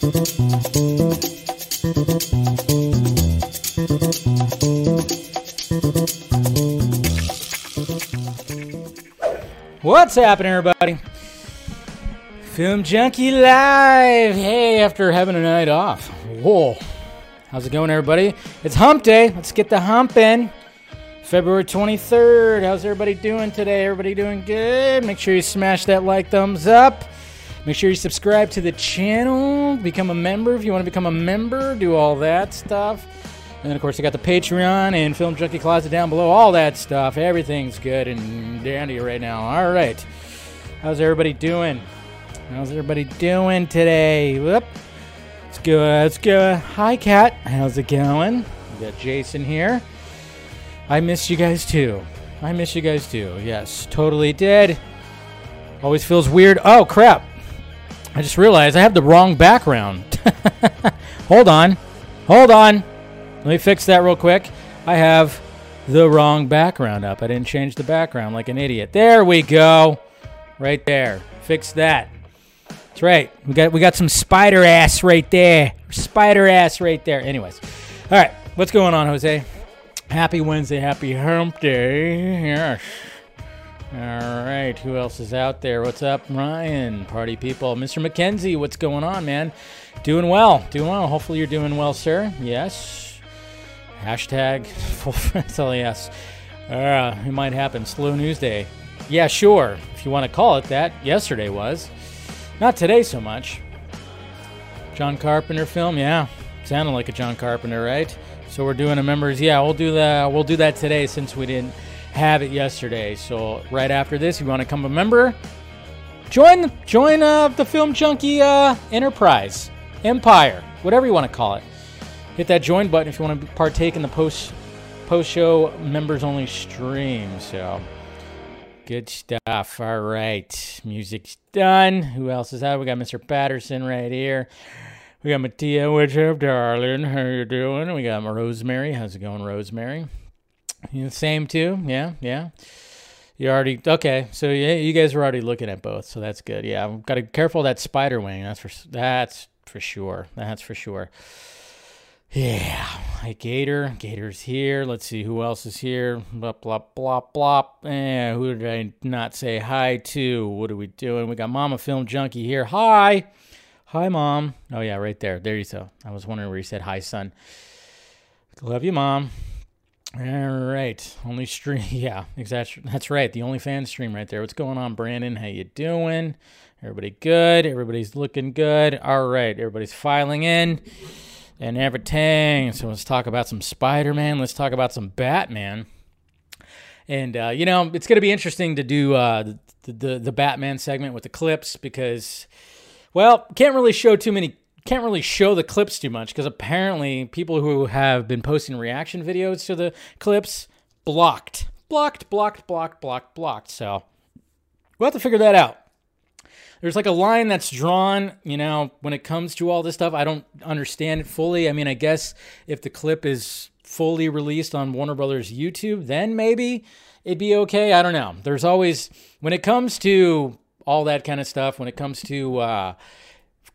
What's happening, everybody? Film Junkee Live. Hey, after having a night off. Whoa. How's it going, everybody? It's hump day. Let's get the hump in. February 23rd. How's everybody doing today? Everybody doing good? Make sure you smash that like thumbs up. Make sure you subscribe to the channel. Become a member if you want to become a member. Do all that stuff. And then, of course, I got the Patreon and Film Junkee Closet down below. All that stuff. Everything's good and dandy right now. All right. How's everybody doing? How's everybody doing today? Whoop. Let's go. Let's go. Hi, Kat. How's it going? We got Jason here. I miss you guys too. I miss you guys too. Yes, totally did. Always feels weird. Oh, crap. I just realized I have the wrong background. Hold on. Hold on. Let me fix that real quick. I have the wrong background up. I didn't change the background like an idiot. There we go. Right there. Fix that. That's right. We got we got some spider ass right there. Spider ass right there. Anyways. All right. What's going on, Jose? Happy Wednesday. Happy hump day. Yes. All right. Who else is out there? What's up, Ryan? Party people. Mr. McKenzie, what's going on, man? Doing well. Doing well. Hopefully you're doing well, sir. Yes. Hashtag full friends LAS. Uh, it might happen. Slow news day. Yeah, sure. If you want to call it that. Yesterday was. Not today so much. John Carpenter film, yeah. Sounded like a John Carpenter, right? So we're doing a members. Yeah, we'll do that. We'll do that today since we didn't have it yesterday. So right after this, you want to come a member, join join uh, the Film Junkee uh, Enterprise, Empire, whatever you want to call it. Hit that join button if you want to partake in the post post show members only stream. So good stuff. All right, music's done. Who else is out? We got Mr. Patterson right here. We got Mattia. What's up, darling? How you doing? We got Rosemary. How's it going, Rosemary? You same too? Yeah, yeah. You already okay? So yeah, you guys were already looking at both, so that's good. Yeah, I've got to be careful that spider wing. That's for that's for sure. That's for sure. Yeah, hi Gator. Gator's here. Let's see who else is here. Blah blah blah blah. Eh, who did I not say hi to? What are we doing? We got Mama Film Junkee here. Hi, hi, Mom. Oh yeah, right there. There you go. I was wondering where you said hi, son. Love you, Mom. All right, only stream. Yeah, exactly. That's right. The only fan stream right there. What's going on, Brandon? How you doing? Everybody good? Everybody's looking good. All right, everybody's filing in and everything. So let's talk about some Spider Man. Let's talk about some Batman. And uh, you know, it's going to be interesting to do uh, the, the the Batman segment with the clips because, well, can't really show too many. Can't really show the clips too much because apparently people who have been posting reaction videos to the clips blocked, blocked, blocked, blocked, blocked, blocked. So we'll have to figure that out there's like a line that's drawn, you know, when it comes to all this stuff. I don't understand it fully. I mean, I guess if the clip is fully released on Warner Brothers YouTube, then maybe it'd be okay. I don't know. There's always when it comes to all that kind of stuff, when it comes to uh,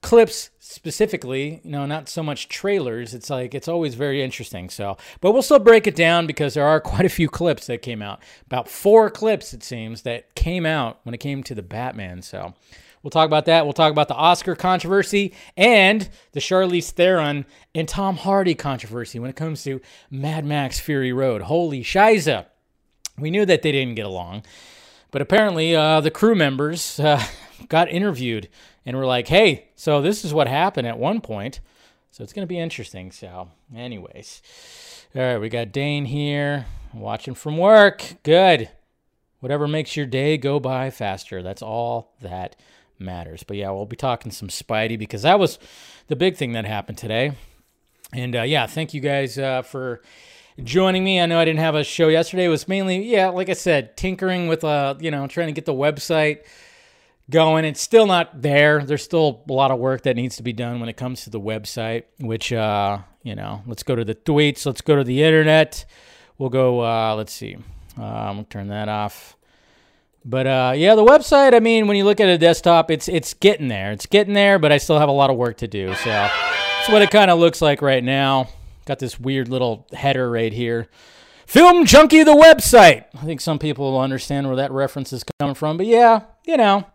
clips specifically, you know, not so much trailers. It's like it's always very interesting. So, but we'll still break it down because there are quite a few clips that came out. About four clips, it seems, that came out when it came to the Batman. So, We'll talk about that. We'll talk about the Oscar controversy and the Charlize Theron and Tom Hardy controversy when it comes to Mad Max Fury Road. Holy shiza. We knew that they didn't get along. But apparently, uh, the crew members uh, got interviewed and we're like, hey, so this is what happened at one point. So it's going to be interesting. So, anyways. All right, we got Dane here watching from work. Good. Whatever makes your day go by faster. That's all that matters. But yeah, we'll be talking some Spidey because that was the big thing that happened today. And uh, yeah, thank you guys uh, for joining me. I know I didn't have a show yesterday. It was mainly, yeah, like I said, tinkering with, uh, you know, trying to get the website going. It's still not there. There's still a lot of work that needs to be done when it comes to the website, which, uh, you know, let's go to the tweets. Let's go to the internet. We'll go, uh, let's see. Um, turn that off. But uh, yeah, the website. I mean, when you look at a desktop, it's it's getting there. It's getting there, but I still have a lot of work to do. So that's what it kind of looks like right now. Got this weird little header right here. Film Junkee, the website. I think some people will understand where that reference is coming from. But yeah, you know,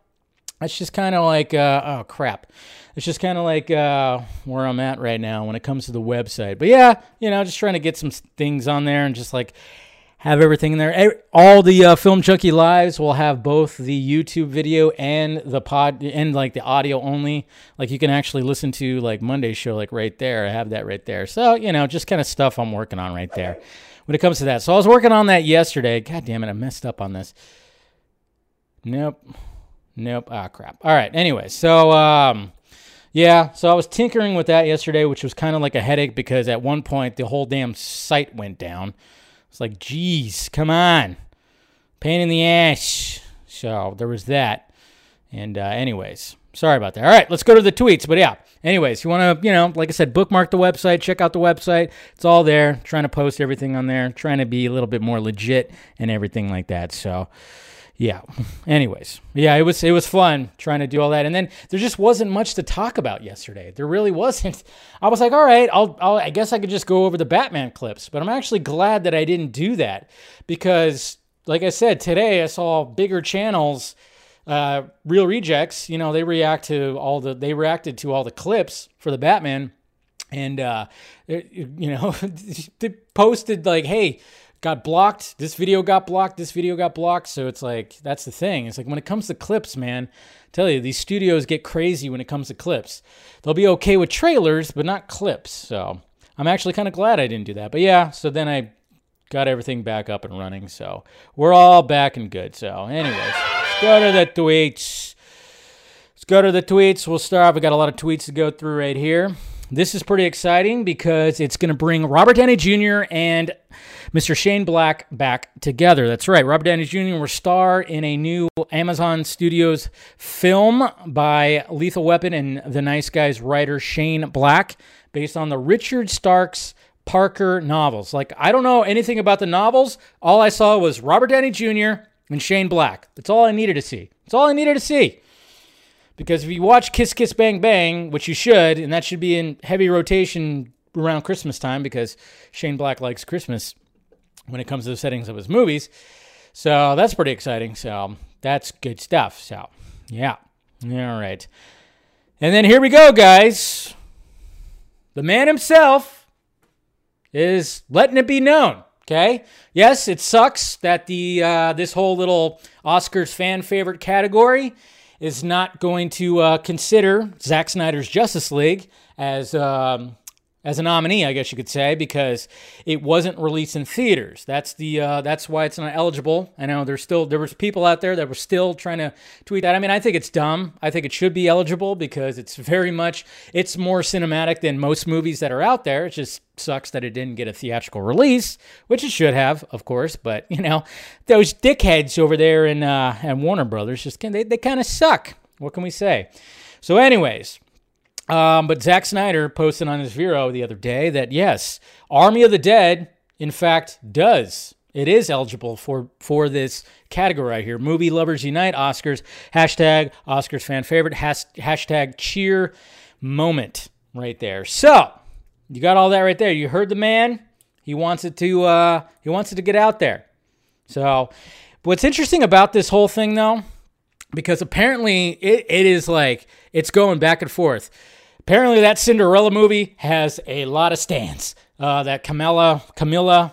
it's just kind of like, uh, oh crap. It's just kind of like uh, where I'm at right now when it comes to the website. But yeah, you know, just trying to get some things on there and just like have everything in there. All the uh, Film Junkee lives will have both the YouTube video and the pod and like the audio only. Like you can actually listen to like Monday's show like right there. I have that right there. So you know, just kind of stuff I'm working on right there when it comes to that. So I was working on that yesterday. God damn it, I messed up on this. Nope. Nope. Ah, crap. All right. Anyway, so um, yeah, so I was tinkering with that yesterday, which was kind of like a headache because at one point the whole damn site went down. It's like, geez, come on, pain in the ass. So there was that. And uh, anyways, sorry about that. All right, let's go to the tweets. But yeah, anyways, you want to, you know, like I said, bookmark the website, check out the website. It's all there. Trying to post everything on there, trying to be a little bit more legit and everything like that. So, yeah. Anyways, yeah, it was it was fun trying to do all that, and then there just wasn't much to talk about yesterday. There really wasn't. I was like, all right, I'll, I'll I guess I could just go over the Batman clips, but I'm actually glad that I didn't do that because, like I said, today I saw bigger channels uh, Reel Rejects, you know, they react to all the they reacted to all the clips for the Batman, and uh, you know, they posted like, "Hey, got blocked. This video got blocked. This video got blocked." So it's like that's the thing. It's like when it comes to clips, man. I tell you, these studios get crazy when it comes to clips. They'll be okay with trailers, but not clips. So I'm actually kind of glad I didn't do that. But yeah, so then I got everything back up and running. So we're all back and good. So, anyways let's go to the tweets. Let's go to the tweets. We'll start. We got a lot of tweets to go through right here. This is pretty exciting because it's going to bring Robert Downey Jr. and Mr. Shane Black back together. That's right. Robert Downey Jr. will star in a new Amazon Studios film by Lethal Weapon and The Nice Guys writer Shane Black, based on the Richard Stark's Parker novels. Like, I don't know anything about the novels. All I saw was Robert Downey Jr and Shane Black. That's all I needed to see. That's all I needed to see. Because if you watch Kiss Kiss Bang Bang, which you should, and that should be in heavy rotation around Christmas time because Shane Black likes Christmas when it comes to the settings of his movies. So that's pretty exciting. So that's good stuff. So, yeah. All right. And then here we go, guys. The man himself is letting it be known Okay. Yes, it sucks that the uh, this whole little Oscars fan favorite category is not going to uh, consider Zack Snyder's Justice League as um, as a nominee, I guess you could say, because it wasn't released in theaters. That's the uh, that's why it's not eligible. I know there's still there was people out there that were still trying to tweet that. I mean, I think it's dumb. I think it should be eligible because it's very much it's more cinematic than most movies that are out there. It just sucks that it didn't get a theatrical release, which it should have, of course. But you know, those dickheads over there in uh, and Warner Brothers just can they they kind of suck. What can we say? So, anyways. Um, but Zack Snyder posted on his Vero the other day that yes, Army of the Dead, in fact, does. It is eligible for for this category right here. Movie Lovers Unite Oscars. Hashtag Oscars fan favorite. Has, hashtag cheer moment right there. So you got all that right there. You heard the man. He wants it to uh, he wants it to get out there. So what's interesting about this whole thing though, because apparently it, it is like it's going back and forth. Apparently, that Cinderella movie has a lot of stands. Uh, that Camila, Camila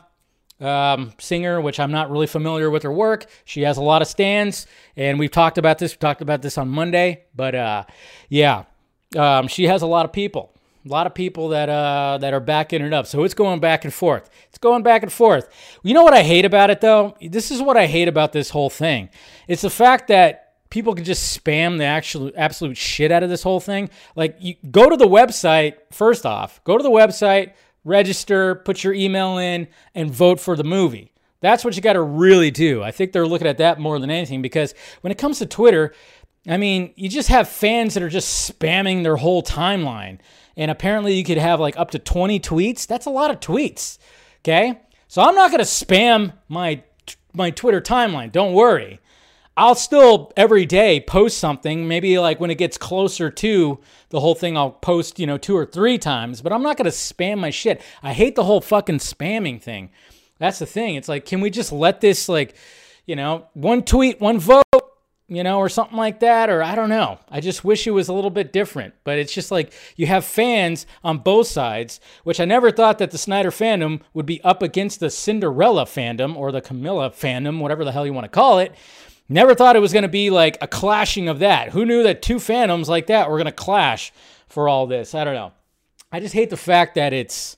um, singer, which I'm not really familiar with her work, she has a lot of stands, and we've talked about this. We talked about this on Monday, but uh, yeah, um, she has a lot of people. A lot of people that uh, that are backing it up. So it's going back and forth. It's going back and forth. You know what I hate about it though? This is what I hate about this whole thing. It's the fact that people can just spam the actual absolute shit out of this whole thing. Like you go to the website first off, go to the website, register, put your email in and vote for the movie. That's what you got to really do. I think they're looking at that more than anything because when it comes to Twitter, I mean, you just have fans that are just spamming their whole timeline. And apparently you could have like up to 20 tweets. That's a lot of tweets. Okay? So I'm not going to spam my my Twitter timeline. Don't worry. I'll still every day post something. Maybe like when it gets closer to the whole thing, I'll post, you know, two or three times, but I'm not going to spam my shit. I hate the whole fucking spamming thing. That's the thing. It's like, can we just let this, like, you know, one tweet, one vote, you know, or something like that? Or I don't know. I just wish it was a little bit different. But it's just like you have fans on both sides, which I never thought that the Snyder fandom would be up against the Cinderella fandom or the Camila fandom, whatever the hell you want to call it. Never thought it was going to be like a clashing of that. Who knew that two Phantoms like that were going to clash for all this? I don't know. I just hate the fact that it's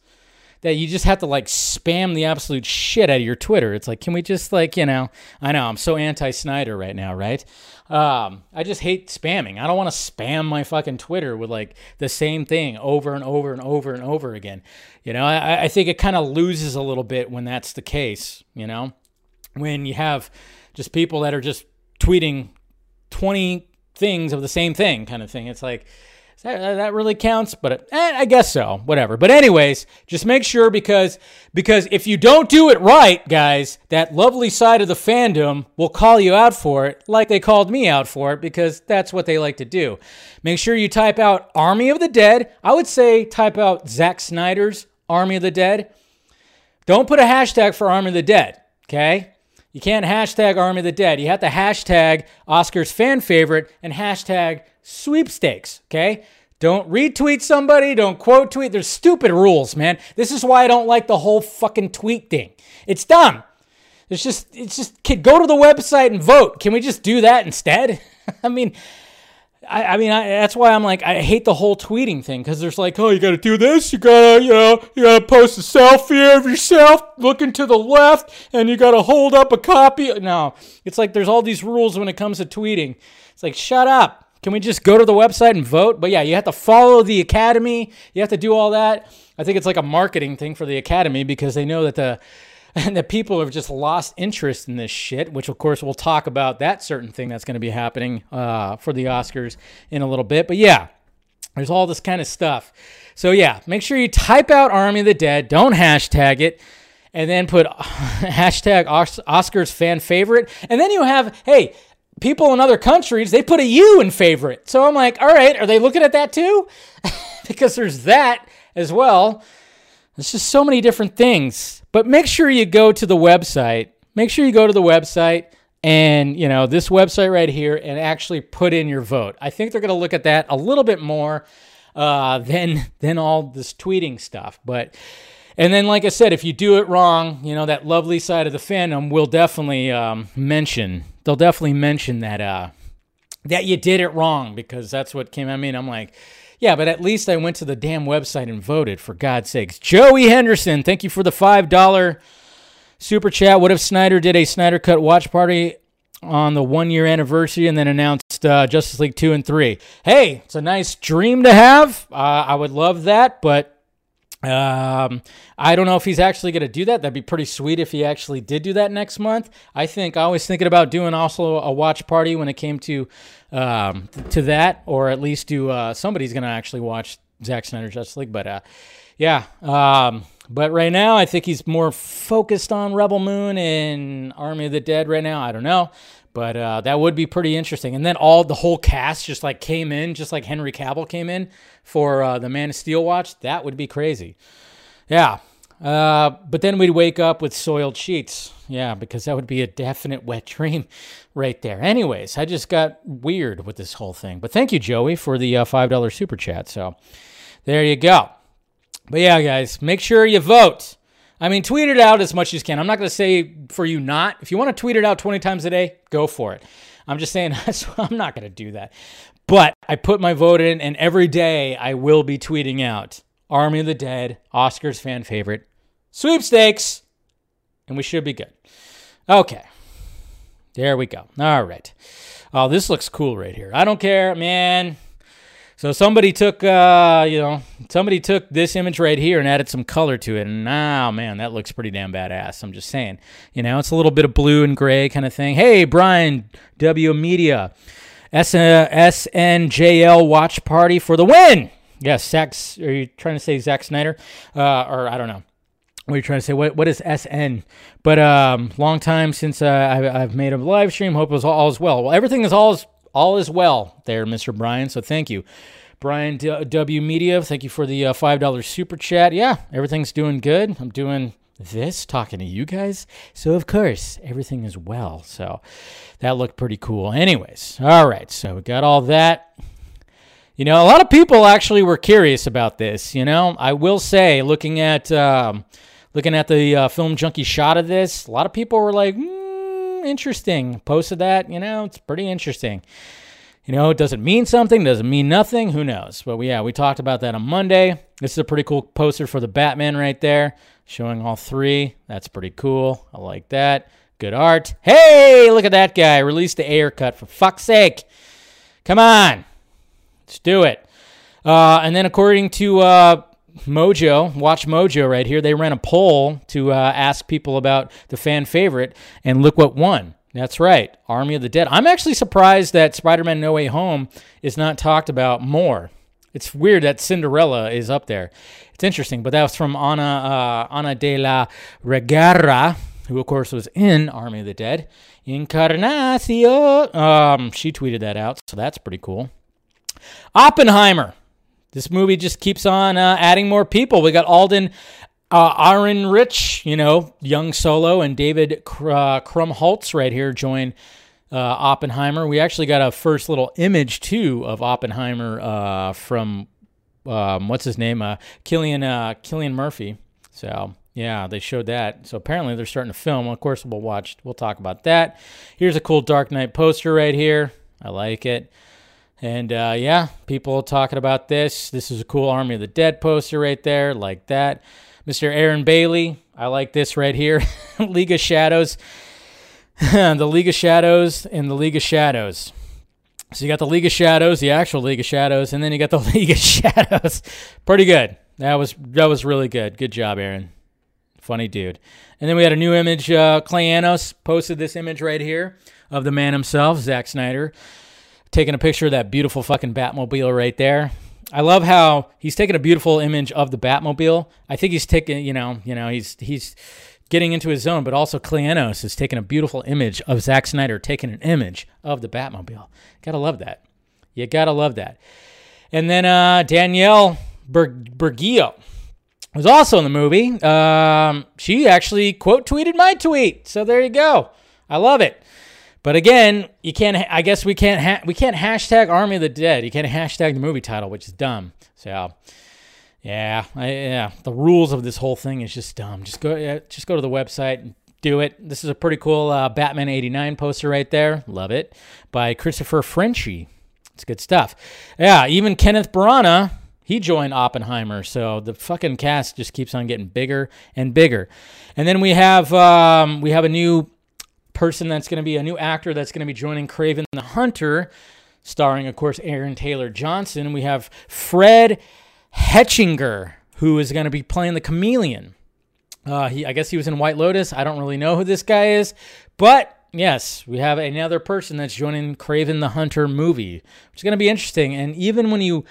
that you just have to like spam the absolute shit out of your Twitter. It's like, can we just like, you know, I know I'm so anti Snyder right now, right? Um, I just hate spamming. I don't want to spam my fucking Twitter with like the same thing over and over and over and over again. You know, I, I think it kind of loses a little bit when that's the case, you know, when you have just people that are just tweeting 20 things of the same thing kind of thing. It's like, that, that really counts, but eh, I guess so. Whatever. But anyways, just make sure because because if you don't do it right, guys, that lovely side of the fandom will call you out for it, like they called me out for it, because that's what they like to do. Make sure you type out Army of the Dead. I would say type out Zack Snyder's Army of the Dead. Don't put a hashtag for Army of the Dead. Okay. You can't hashtag Army of the Dead. You have to hashtag Oscar's fan favorite and hashtag sweepstakes, okay? Don't retweet somebody, don't quote tweet. There's stupid rules, man. This is why I don't like the whole fucking tweet thing. It's dumb. It's just, it's just, go to the website and vote. Can we just do that instead? I mean, I, I mean, I, that's why I'm like, I hate the whole tweeting thing because there's like, oh, you got to do this, you gotta, you know, you gotta post a selfie of yourself looking to the left, and you gotta hold up a copy. No, it's like there's all these rules when it comes to tweeting. It's like, shut up. Can we just go to the website and vote? But yeah, you have to follow the academy. You have to do all that. I think it's like a marketing thing for the academy because they know that the and that people have just lost interest in this shit, which of course we'll talk about that certain thing that's going to be happening uh, for the Oscars in a little bit. But yeah, there's all this kind of stuff. So yeah, make sure you type out Army of the Dead. Don't hashtag it. And then put hashtag Oscars fan favorite. And then you have, hey, people in other countries, they put a U in favorite. So I'm like, all right, are they looking at that too? because there's that as well. There's just so many different things. But make sure you go to the website. Make sure you go to the website and, you know, this website right here and actually put in your vote. I think they're going to look at that a little bit more uh, than than all this tweeting stuff. But and then, like I said, if you do it wrong, you know that lovely side of the fandom will definitely um, mention. They'll definitely mention that uh, that you did it wrong because that's what came at me. And I'm like, yeah, but at least I went to the damn website and voted, for God's sakes. Joey Henderson, thank you for the $5 super chat. What if Snyder did a Snyder Cut watch party on the one year anniversary and then announced uh, Justice League 2 and 3? Hey, it's a nice dream to have. Uh, I would love that, but um, I don't know if he's actually going to do that. That'd be pretty sweet if he actually did do that next month. I think I was thinking about doing also a watch party when it came to um, to that, or at least do uh, somebody's going to actually watch Zack Snyder's Justice League. But uh, yeah, um, but right now I think he's more focused on Rebel Moon and Army of the Dead right now. I don't know. But uh, that would be pretty interesting. And then all the whole cast just like came in, just like Henry Cavill came in for uh, the Man of Steel watch. That would be crazy. Yeah. Uh, but then we'd wake up with soiled sheets. Yeah, because that would be a definite wet dream right there. Anyways, I just got weird with this whole thing. But thank you, Joey, for the uh, $5 super chat. So there you go. But yeah, guys, make sure you vote. I mean, tweet it out as much as you can. I'm not going to say for you not. If you want to tweet it out 20 times a day, go for it. I'm just saying I'm not going to do that. But I put my vote in, and every day I will be tweeting out Army of the Dead, Oscar's fan favorite, sweepstakes, and we should be good. Okay. There we go. All right. Oh, this looks cool right here. I don't care, man. So somebody took, uh, you know, somebody took this image right here and added some color to it, and oh man, that looks pretty damn badass. I'm just saying, you know, it's a little bit of blue and gray kind of thing. Hey, Brian W Media, S- uh, SNJL Watch Party for the win. Yes, Zack. Are you trying to say Zack Snyder? Uh, or I don't know. what are you trying to say? What what is SN? But um, long time since uh, I've, I've made a live stream. Hope it was all, is well. Well, everything is all all is well there, Mr. Brian. So thank you, Brian W Media. Thank you for the uh, five dollars super chat. Yeah, everything's doing good. I'm doing this talking to you guys. So of course everything is well. So that looked pretty cool. Anyways, all right. So we got all that. You know, a lot of people actually were curious about this. You know, I will say, looking at um, looking at the uh, film junkee shot of this, a lot of people were like, mm, interesting. Posted that, you know, it's pretty interesting. You know, it does it mean something? Does it mean nothing? Who knows? But yeah, we talked about that on Monday. This is a pretty cool poster for the Batman right there, showing all three. That's pretty cool. I like that. Good art. Hey, look at that guy. Release the Ayer cut for fuck's sake. Come on. Let's do it. Uh, and then according to uh, Mojo, Watch Mojo right here, they ran a poll to uh, ask people about the fan favorite, and look what won. That's right, Army of the Dead. I'm actually surprised that Spider Man No Way Home is not talked about more. It's weird that Cinderella is up there. It's interesting, but that was from Ana, uh, Ana de la Reguera, who, of course, was in Army of the Dead. Encarnacion. Um, she tweeted that out, so that's pretty cool. Oppenheimer. This movie just keeps on uh, adding more people. We got Alden uh, Ehrenreich, you know, young solo, and David uh, Krumholtz right here join uh, Oppenheimer. We actually got a first little image too of Oppenheimer uh, from um, what's his name, uh, Killian uh, Cillian Murphy. So yeah, they showed that. So apparently they're starting to film. Of course, we'll watch. We'll talk about that. Here's a cool Dark Knight poster right here. I like it. And uh, yeah, people talking about this. This is a cool Army of the Dead poster right there, like that. Mr. Aaron Bailey, I like this right here. League of Shadows. the League of Shadows and the League of Shadows. So you got the League of Shadows, the actual League of Shadows, and then you got the League of Shadows. Pretty good. That was that was really good. Good job, Aaron. Funny dude. And then we had a new image. Uh, Clay posted this image right here of the man himself, Zack Snyder taking a picture of that beautiful fucking Batmobile right there. I love how he's taking a beautiful image of the Batmobile. I think he's taking, you know, you know, he's he's getting into his zone, but also Clay Enos is taking a beautiful image of Zack Snyder taking an image of the Batmobile. Gotta love that. You gotta love that. And then uh, Danielle Ber- Bergio was also in the movie. Um, she actually quote tweeted my tweet, so there you go. I love it. But again, you can't. I guess we can't. Ha- we can't hashtag Army of the Dead. You can't hashtag the movie title, which is dumb. So, yeah, I, yeah. The rules of this whole thing is just dumb. Just go. Yeah, just go to the website and do it. This is a pretty cool uh, Batman '89 poster right there. Love it by Christopher Frenchy. It's good stuff. Yeah, even Kenneth Branagh. He joined Oppenheimer, so the fucking cast just keeps on getting bigger and bigger. And then we have um, we have a new person that's going to be a new actor that's going to be joining Kraven the Hunter, starring, of course, Aaron Taylor Johnson. We have Fred Hechinger, who is going to be playing the chameleon. Uh, he, I guess he was in White Lotus. I don't really know who this guy is, but yes, we have another person that's joining Kraven the Hunter movie, which is going to be interesting. And even when you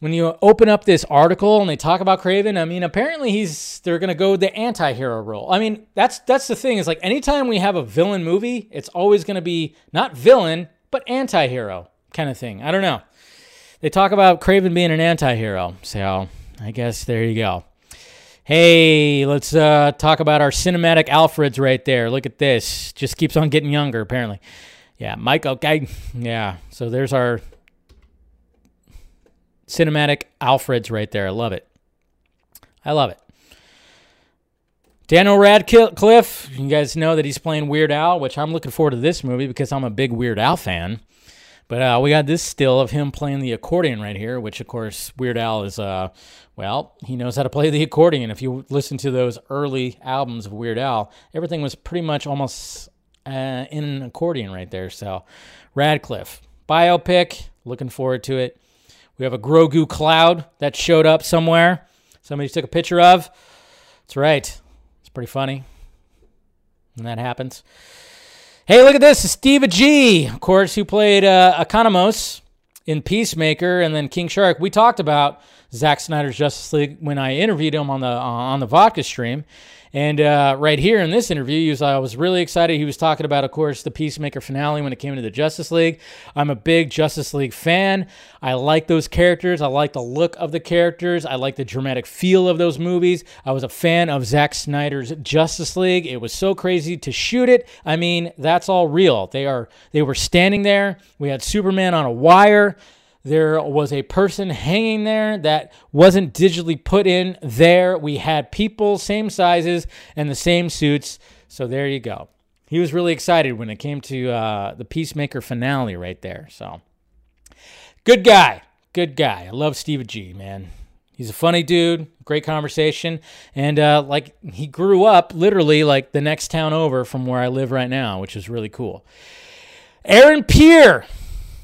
when you open up this article and they talk about Kraven, I mean, apparently he's they're gonna go the anti-hero role. I mean, that's that's the thing is like anytime we have a villain movie, it's always gonna be not villain but anti-hero kind of thing. I don't know. They talk about Kraven being an anti-hero, so I guess there you go. Hey, let's uh, talk about our cinematic Alfreds right there. Look at this. Just keeps on getting younger, apparently. Yeah, Mike. Okay, yeah. So there's our cinematic Alfreds right there. I love it. I love it. Daniel Radcliffe, you guys know that he's playing Weird Al, which I'm looking forward to this movie because I'm a big Weird Al fan. But uh, we got this still of him playing the accordion right here, which of course Weird Al is, uh, well, he knows how to play the accordion. If you listen to those early albums of Weird Al, everything was pretty much almost uh, in an accordion right there. So Radcliffe, biopic, looking forward to it. We have a Grogu cloud that showed up somewhere. Somebody took a picture of. That's right. It's pretty funny when that happens. Hey, look at this. Steve Agee, of course, who played uh, Economos in Peacemaker and then King Shark. We talked about Zack Snyder's Justice League when I interviewed him on the on the vodka stream. And uh, right here in this interview, was, I was really excited. He was talking about, of course, the Peacemaker finale when it came to the Justice League. I'm a big Justice League fan. I like those characters. I like the look of the characters. I like the dramatic feel of those movies. I was a fan of Zack Snyder's Justice League. It was so crazy to shoot it. I mean, that's all real. They are they were standing there. We had Superman on a wire there was a person hanging there that wasn't digitally put in there. We had people, same sizes, and the same suits. So there you go. He was really excited when it came to uh, the Peacemaker finale right there. So good guy. Good guy. I love Steve Agee, man. He's a funny dude, great conversation, and uh, like he grew up literally like the next town over from where I live right now, which is really cool. Aaron Pierre,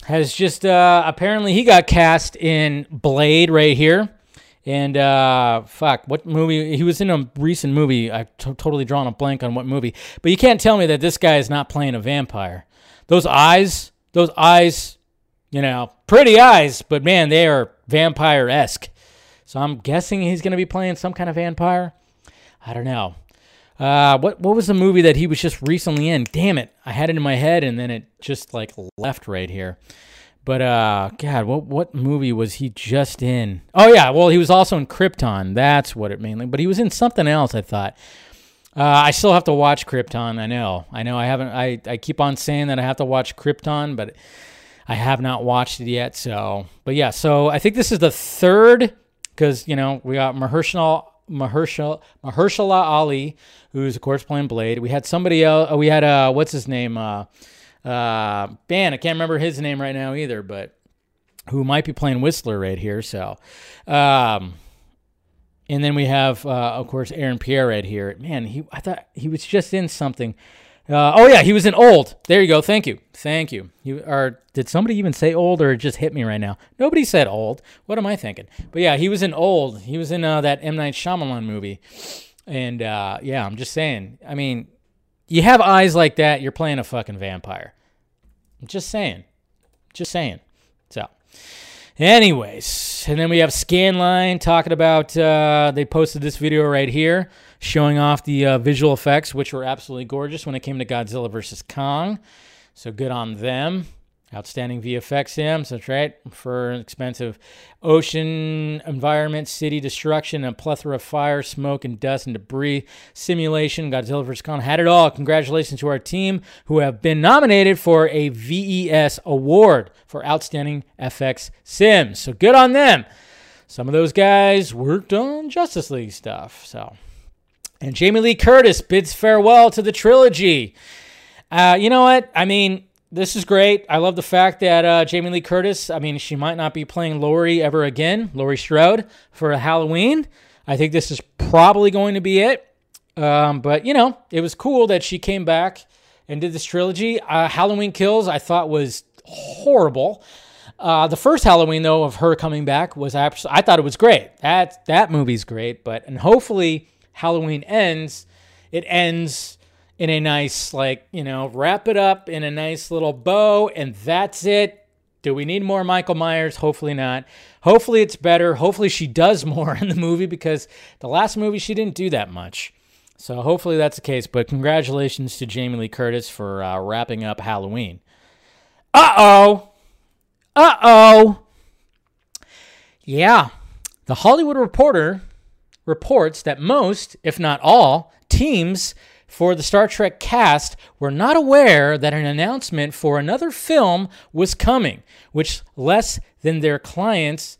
has just uh, apparently he got cast in Blade right here. And uh, fuck, what movie? He was in a recent movie. I've t- totally drawn a blank on what movie. But you can't tell me that this guy is not playing a vampire. Those eyes, those eyes, you know, pretty eyes, but man, they are vampire esque. So I'm guessing he's going to be playing some kind of vampire. I don't know. Uh, what what was the movie that he was just recently in? Damn it, I had it in my head and then it just like left right here. But uh, God, what what movie was he just in? Oh yeah, well he was also in Krypton. That's what it mainly. But he was in something else. I thought. Uh, I still have to watch Krypton. I know. I know. I haven't. I I keep on saying that I have to watch Krypton, but I have not watched it yet. So, but yeah. So I think this is the third because you know we got Mahershala Mahershala Mahershala Ali who's of course playing Blade. We had somebody else. Uh, we had uh, what's his name? Uh, uh, man, I can't remember his name right now either, but who might be playing Whistler right here. So, um, and then we have, uh, of course, Aaron Pierre right here. Man, he I thought he was just in something. Uh, oh yeah, he was in Old. There you go. Thank you, thank you. You or did somebody even say Old, or it just hit me right now? Nobody said Old. What am I thinking? But yeah, he was in Old. He was in uh, that M Night Shyamalan movie. And uh, yeah, I'm just saying. I mean, you have eyes like that, you're playing a fucking vampire. I'm just saying. Just saying. So, anyways, and then we have Scanline talking about. Uh, they posted this video right here showing off the uh, visual effects, which were absolutely gorgeous when it came to Godzilla versus Kong. So good on them. Outstanding VFX sims, that's right, for expensive ocean environment, city destruction, a plethora of fire, smoke, and dust and debris. Simulation, Godzilla vs. Kong had it all. Congratulations to our team who have been nominated for a VES award for outstanding FX sims. So good on them. Some of those guys worked on Justice League stuff. So, and Jamie Lee Curtis bids farewell to the trilogy. Uh, you know what? I mean, this is great. I love the fact that uh, Jamie Lee Curtis, I mean, she might not be playing Laurie ever again, Laurie Strode, for Halloween. I think this is probably going to be it. Um, but, you know, it was cool that she came back and did this trilogy. Uh, Halloween Kills, I thought was horrible. Uh, the first Halloween, though, of her coming back was absolutely, I thought it was great. That, that movie's great. But, and hopefully, Halloween ends. It ends in a nice, like, you know, wrap it up in a nice little bow, and that's it. Do we need more Michael Myers? Hopefully not. Hopefully it's better. Hopefully she does more in the movie because the last movie she didn't do that much. So hopefully that's the case. But congratulations to Jamie Lee Curtis for uh, wrapping up Halloween. Uh oh. Uh oh. Yeah. The Hollywood Reporter reports that most, if not all, teams for the Star Trek cast were not aware that an announcement for another film was coming, which less than their clients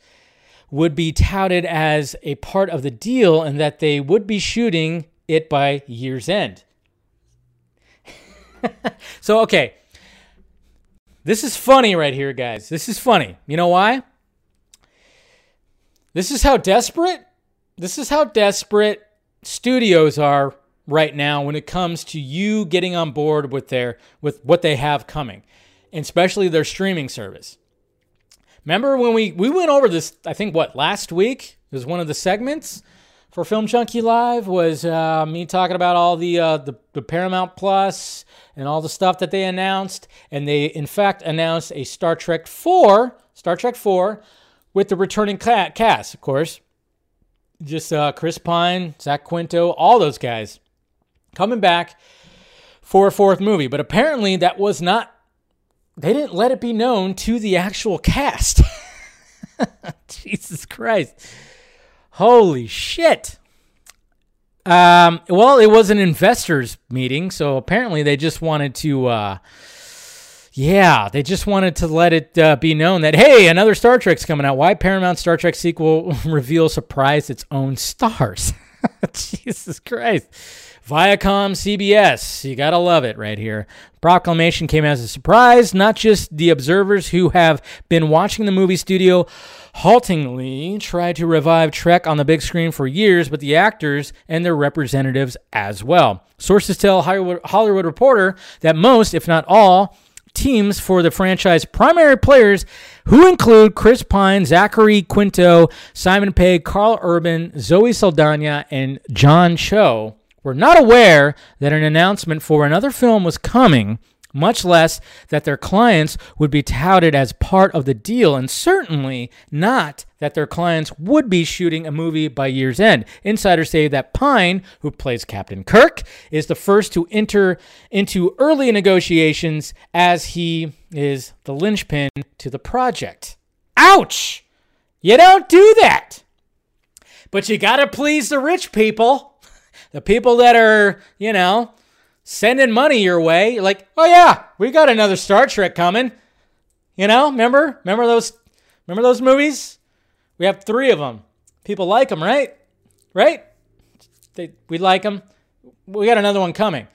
would be touted as a part of the deal and that they would be shooting it by year's end. so, okay. This is funny right here, guys. This is funny. You know why? This is how desperate, this is how desperate studios are right now when it comes to you getting on board with their with what they have coming, and especially their streaming service. Remember when we we went over this? I think what last week was one of the segments for Film Junkee Live was uh, me talking about all the, uh, the the Paramount Plus and all the stuff that they announced, and they in fact announced a Star Trek Four Star Trek 4 with the returning cast, of course. Just uh, Chris Pine, Zach Quinto, all those guys coming back for a fourth movie. But apparently, that was not, they didn't let it be known to the actual cast. Jesus Christ. Holy shit. Um, well, it was an investors meeting, so apparently they just wanted to, uh, yeah, they just wanted to let it uh, be known that hey, another Star Trek's coming out. Why Paramount Star Trek sequel reveal surprised its own stars? Jesus Christ. Viacom CBS, you gotta love it right here. Proclamation came as a surprise, not just the observers who have been watching the movie studio haltingly try to revive Trek on the big screen for years, but the actors and their representatives as well. Sources tell Hollywood, Hollywood Reporter that most, if not all, teams for the franchise. Primary players, who include Chris Pine, Zachary Quinto, Simon Pegg, Karl Urban, Zoe Saldana, and John Cho, were not aware that an announcement for another film was coming much less that their clients would be touted as part of the deal, and certainly not that their clients would be shooting a movie by year's end. Insiders say that Pine, who plays Captain Kirk, is the first to enter into early negotiations as he is the linchpin to the project. Ouch! You don't do that! But you gotta please the rich people. The people that are, you know, sending money your way. You're like, oh yeah, we got another Star Trek coming. You know, remember? Remember those? Remember those movies? We have three of them. People like them, right? Right? They, we like them. We got another one coming.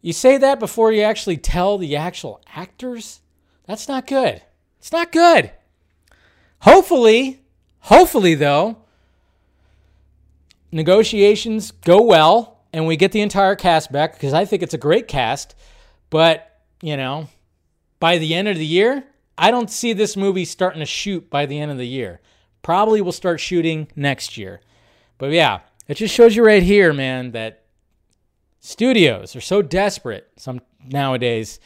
You say that before you actually tell the actual actors? That's not good. It's not good. Hopefully, hopefully though, negotiations go well and we get the entire cast back because I think it's a great cast. But, you know, by the end of the year, I don't see this movie starting to shoot by the end of the year. Probably will start shooting next year. But yeah, it just shows you right here, man, that studios are so desperate some nowadays.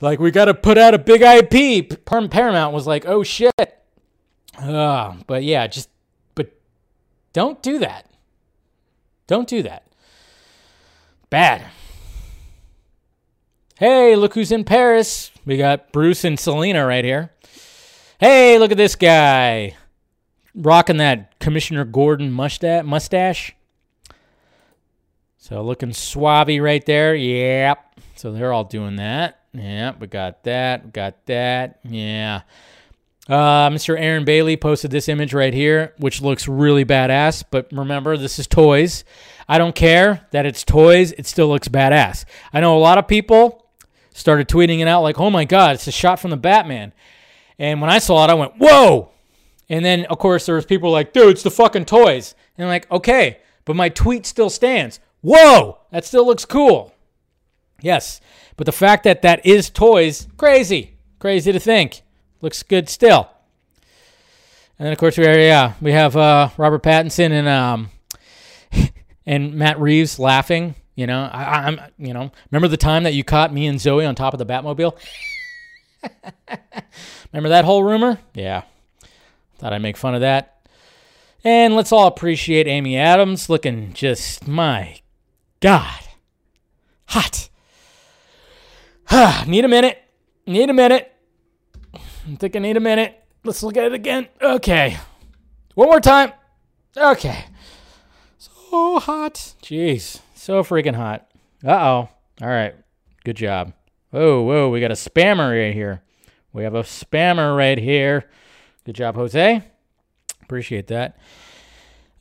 Like we got to put out a big IP. Paramount was like, "Oh shit." Uh, but yeah, just but don't do that. Don't do that. Bad. Hey, look who's in Paris. We got Bruce and Selena right here. Hey, look at this guy. Rocking that Commissioner Gordon mustache. So looking swabby right there. Yep. So they're all doing that. Yep, we got that. We got that. Yeah. Uh, Mr. Aaron Bailey posted this image right here, which looks really badass. But remember, this is toys. I don't care that it's toys, it still looks badass. I know a lot of people started tweeting it out like, oh my God, it's a shot from the Batman. And when I saw it, I went, whoa. And then, of course, there was people like, dude, it's the fucking toys. And I'm like, okay, but my tweet still stands. Whoa, that still looks cool. Yes, but the fact that that is toys, crazy. Crazy to think. Looks good still. And then, of course, we are, yeah, we have uh, Robert Pattinson and um, and Matt Reeves laughing. You know, I, am you know, remember the time that you caught me and Zoe on top of the Batmobile? remember that whole rumor? Yeah. Thought I'd make fun of that. And let's all appreciate Amy Adams looking just, my God, hot. need a minute. Need a minute. I think I need a minute. Let's look at it again. Okay. One more time. Okay so hot. Jeez, so freaking hot. Uh oh. All right. Good job. Whoa, whoa. We got a spammer right here. We have a spammer right here. Good job, Jose. Appreciate that.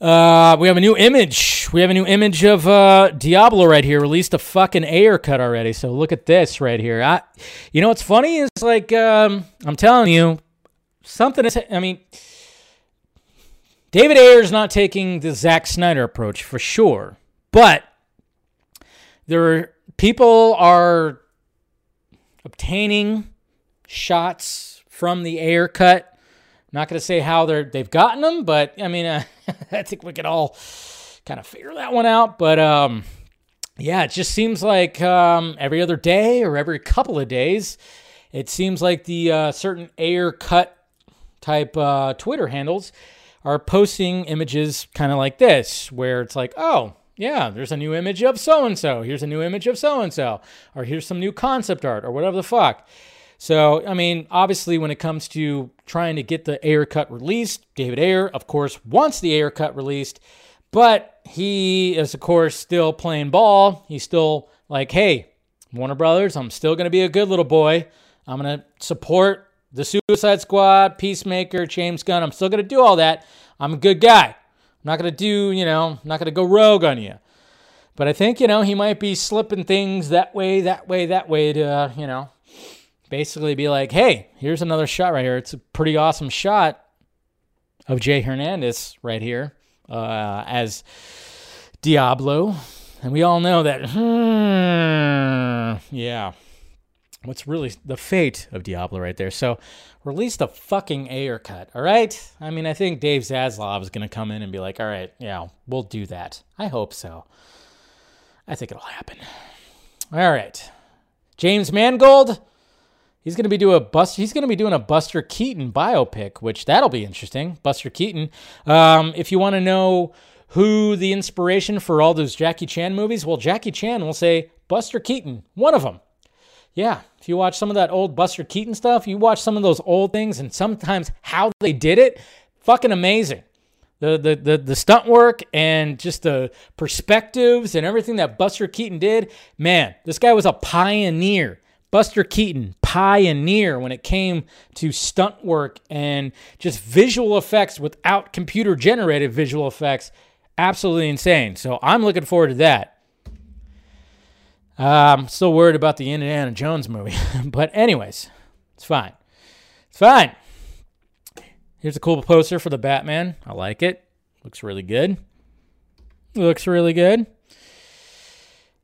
Uh, we have a new image. We have a new image of uh, Diablo right here. Released a fucking Ayer cut already. So look at this right here. I, you know what's funny is like um, I'm telling you, something is. I mean, David Ayer is not taking the Zack Snyder approach for sure, but there are people are obtaining shots from the Ayer cut. I'm not going to say how they're they've gotten them, but I mean, uh, I think we could all kind of figure that one out. But um, yeah, it just seems like um, every other day or every couple of days, it seems like the uh, certain Ayer cut type uh, Twitter handles are posting images kind of like this, where it's like, oh, yeah, there's a new image of so and so. Here's a new image of so and so. Or here's some new concept art or whatever the fuck. So, I mean, obviously, when it comes to trying to get the Ayer cut released, David Ayer, of course, wants the Ayer cut released, but he is, of course, still playing ball. He's still like, hey, Warner Brothers, I'm still going to be a good little boy. I'm going to support the Suicide Squad, Peacemaker, James Gunn. I'm still going to do all that. I'm a good guy. I'm not going to do, you know, I'm not going to go rogue on you. But I think, you know, he might be slipping things that way, that way, that way to, uh, you know, basically be like, hey, here's another shot right here. It's a pretty awesome shot of Jay Hernandez right here uh, as Diablo. And we all know that, hmm, yeah, what's really the fate of Diablo right there. So release the fucking Ayer cut, all right? I mean, I think Dave Zaslav is going to come in and be like, all right, yeah, we'll do that. I hope so. I think it'll happen. All right. James Mangold, he's going to be doing a bust. He's going to be doing a Buster Keaton biopic, which that'll be interesting. Buster Keaton. Um, if you want to know who the inspiration for all those Jackie Chan movies, well, Jackie Chan will say Buster Keaton, one of them. Yeah, if you watch some of that old Buster Keaton stuff, you watch some of those old things, and sometimes how they did it, fucking amazing. The, the, the, the stunt work and just the perspectives and everything that Buster Keaton did, man, this guy was a pioneer. Buster Keaton, pioneer when it came to stunt work and just visual effects without computer generated visual effects. Absolutely insane. So I'm looking forward to that. I'm still worried about the Indiana Jones movie. but, anyways, it's fine. It's fine. Here's a cool poster for the Batman. I like it. Looks really good. Looks really good.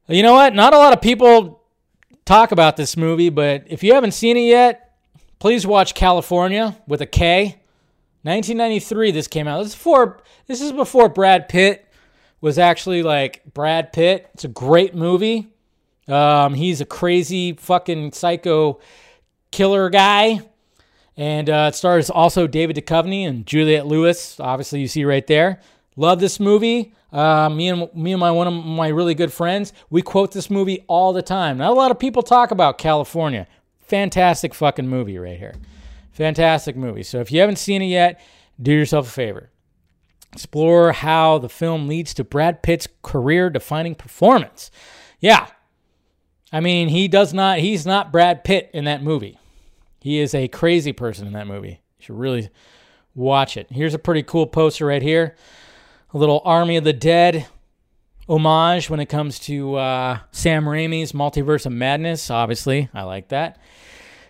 You know what? Not a lot of people talk about this movie, but if you haven't seen it yet, please watch California with a K. 1993 this came out. This is before this is before Brad Pitt was actually like Brad Pitt. It's a great movie. Um, he's a crazy fucking psycho killer guy. And uh, it stars also David Duchovny and Juliette Lewis. Obviously, you see right there. Love this movie. Uh, me and me and my one of my really good friends, we quote this movie all the time. Not a lot of people talk about California. Fantastic fucking movie right here. Fantastic movie. So if you haven't seen it yet, do yourself a favor. Explore how the film leads to Brad Pitt's career-defining performance. Yeah, I mean, he does not, he's not Brad Pitt in that movie. He is a crazy person in that movie. You should really watch it. Here's a pretty cool poster right here. A little Army of the Dead homage when it comes to uh, Sam Raimi's Multiverse of Madness. Obviously, I like that.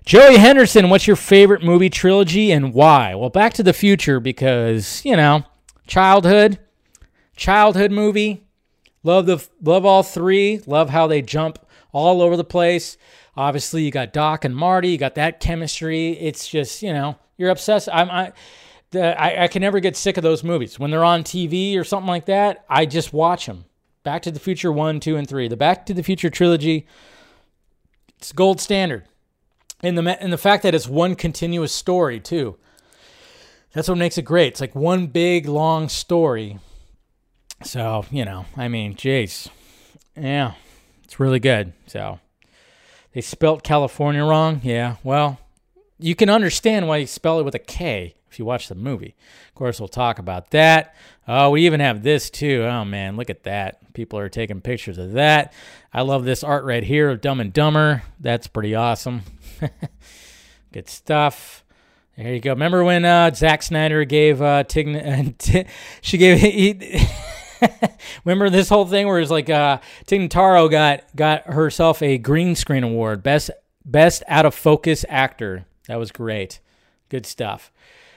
Joey Henderson, what's your favorite movie trilogy and why? Well, Back to the Future because, you know, childhood, childhood movie. Love the love all three. Love how they jump all over the place. Obviously, you got Doc and Marty. You got that chemistry. It's just you know you're obsessed. I'm I, the, I, I can never get sick of those movies when they're on TV or something like that. I just watch them. Back to the Future one, two, and three. The Back to the Future trilogy. It's gold standard, and the and the fact that it's one continuous story too. That's what makes it great. It's like one big long story. So you know, I mean, jeez, yeah. It's really good. So they spelt California wrong. Yeah, well, you can understand why you spell it with a K if you watch the movie. Of course, we'll talk about that. Oh, we even have this too. Oh man, look at that. People are taking pictures of that. I love this art right here of Dumb and Dumber. That's pretty awesome. Good stuff. There you go. Remember when uh, Zack Snyder gave uh, Tig? she gave he, Remember this whole thing where it's like uh, Tig got got herself a green screen award, best best out of focus actor. That was great, good stuff.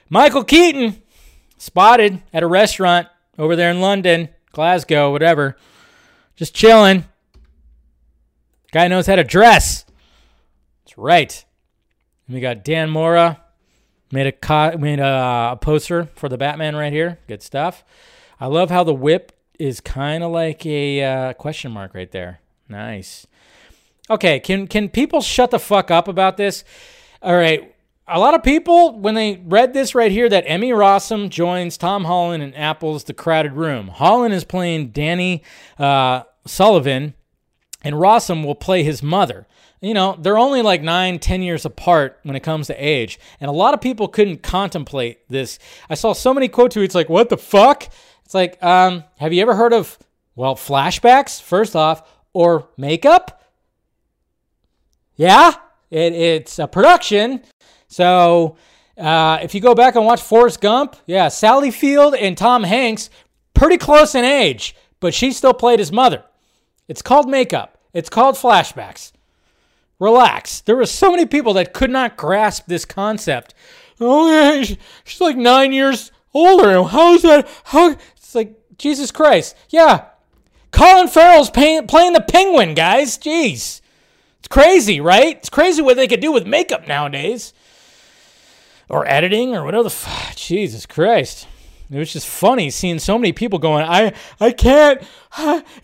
Michael Keaton spotted at a restaurant over there in London, Glasgow, whatever, just chilling. Guy knows how to dress. That's right. And we got Dan Mora made a co- made a, a poster for the Batman right here. Good stuff. I love how the whip is kind of like a uh, question mark right there. Nice. Okay, can can people shut the fuck up about this? All right. a lot of people, when they read this right here, that Emmy Rossum joins Tom Holland in Apple's The Crowded Room. Holland is playing Danny uh, Sullivan, and Rossum will play his mother. You know, they're only like nine, ten years apart when it comes to age. And a lot of people couldn't contemplate this. I saw so many quote tweets like, what the fuck? It's like, um, have you ever heard of, well, flashbacks, first off, or makeup? Yeah, it, it's a production. So uh, if you go back and watch Forrest Gump, yeah, Sally Field and Tom Hanks, pretty close in age, but she still played his mother. It's called makeup. It's called flashbacks. Relax. There were so many people that could not grasp this concept. Oh yeah, she's like nine years older. How is that? How? It's like Jesus Christ. Yeah, Colin Farrell's playing the Penguin, guys. Jeez, it's crazy, right? It's crazy what they could do with makeup nowadays, or editing, or whatever. The f- Jesus Christ. It was just funny seeing so many people going, I, I can't,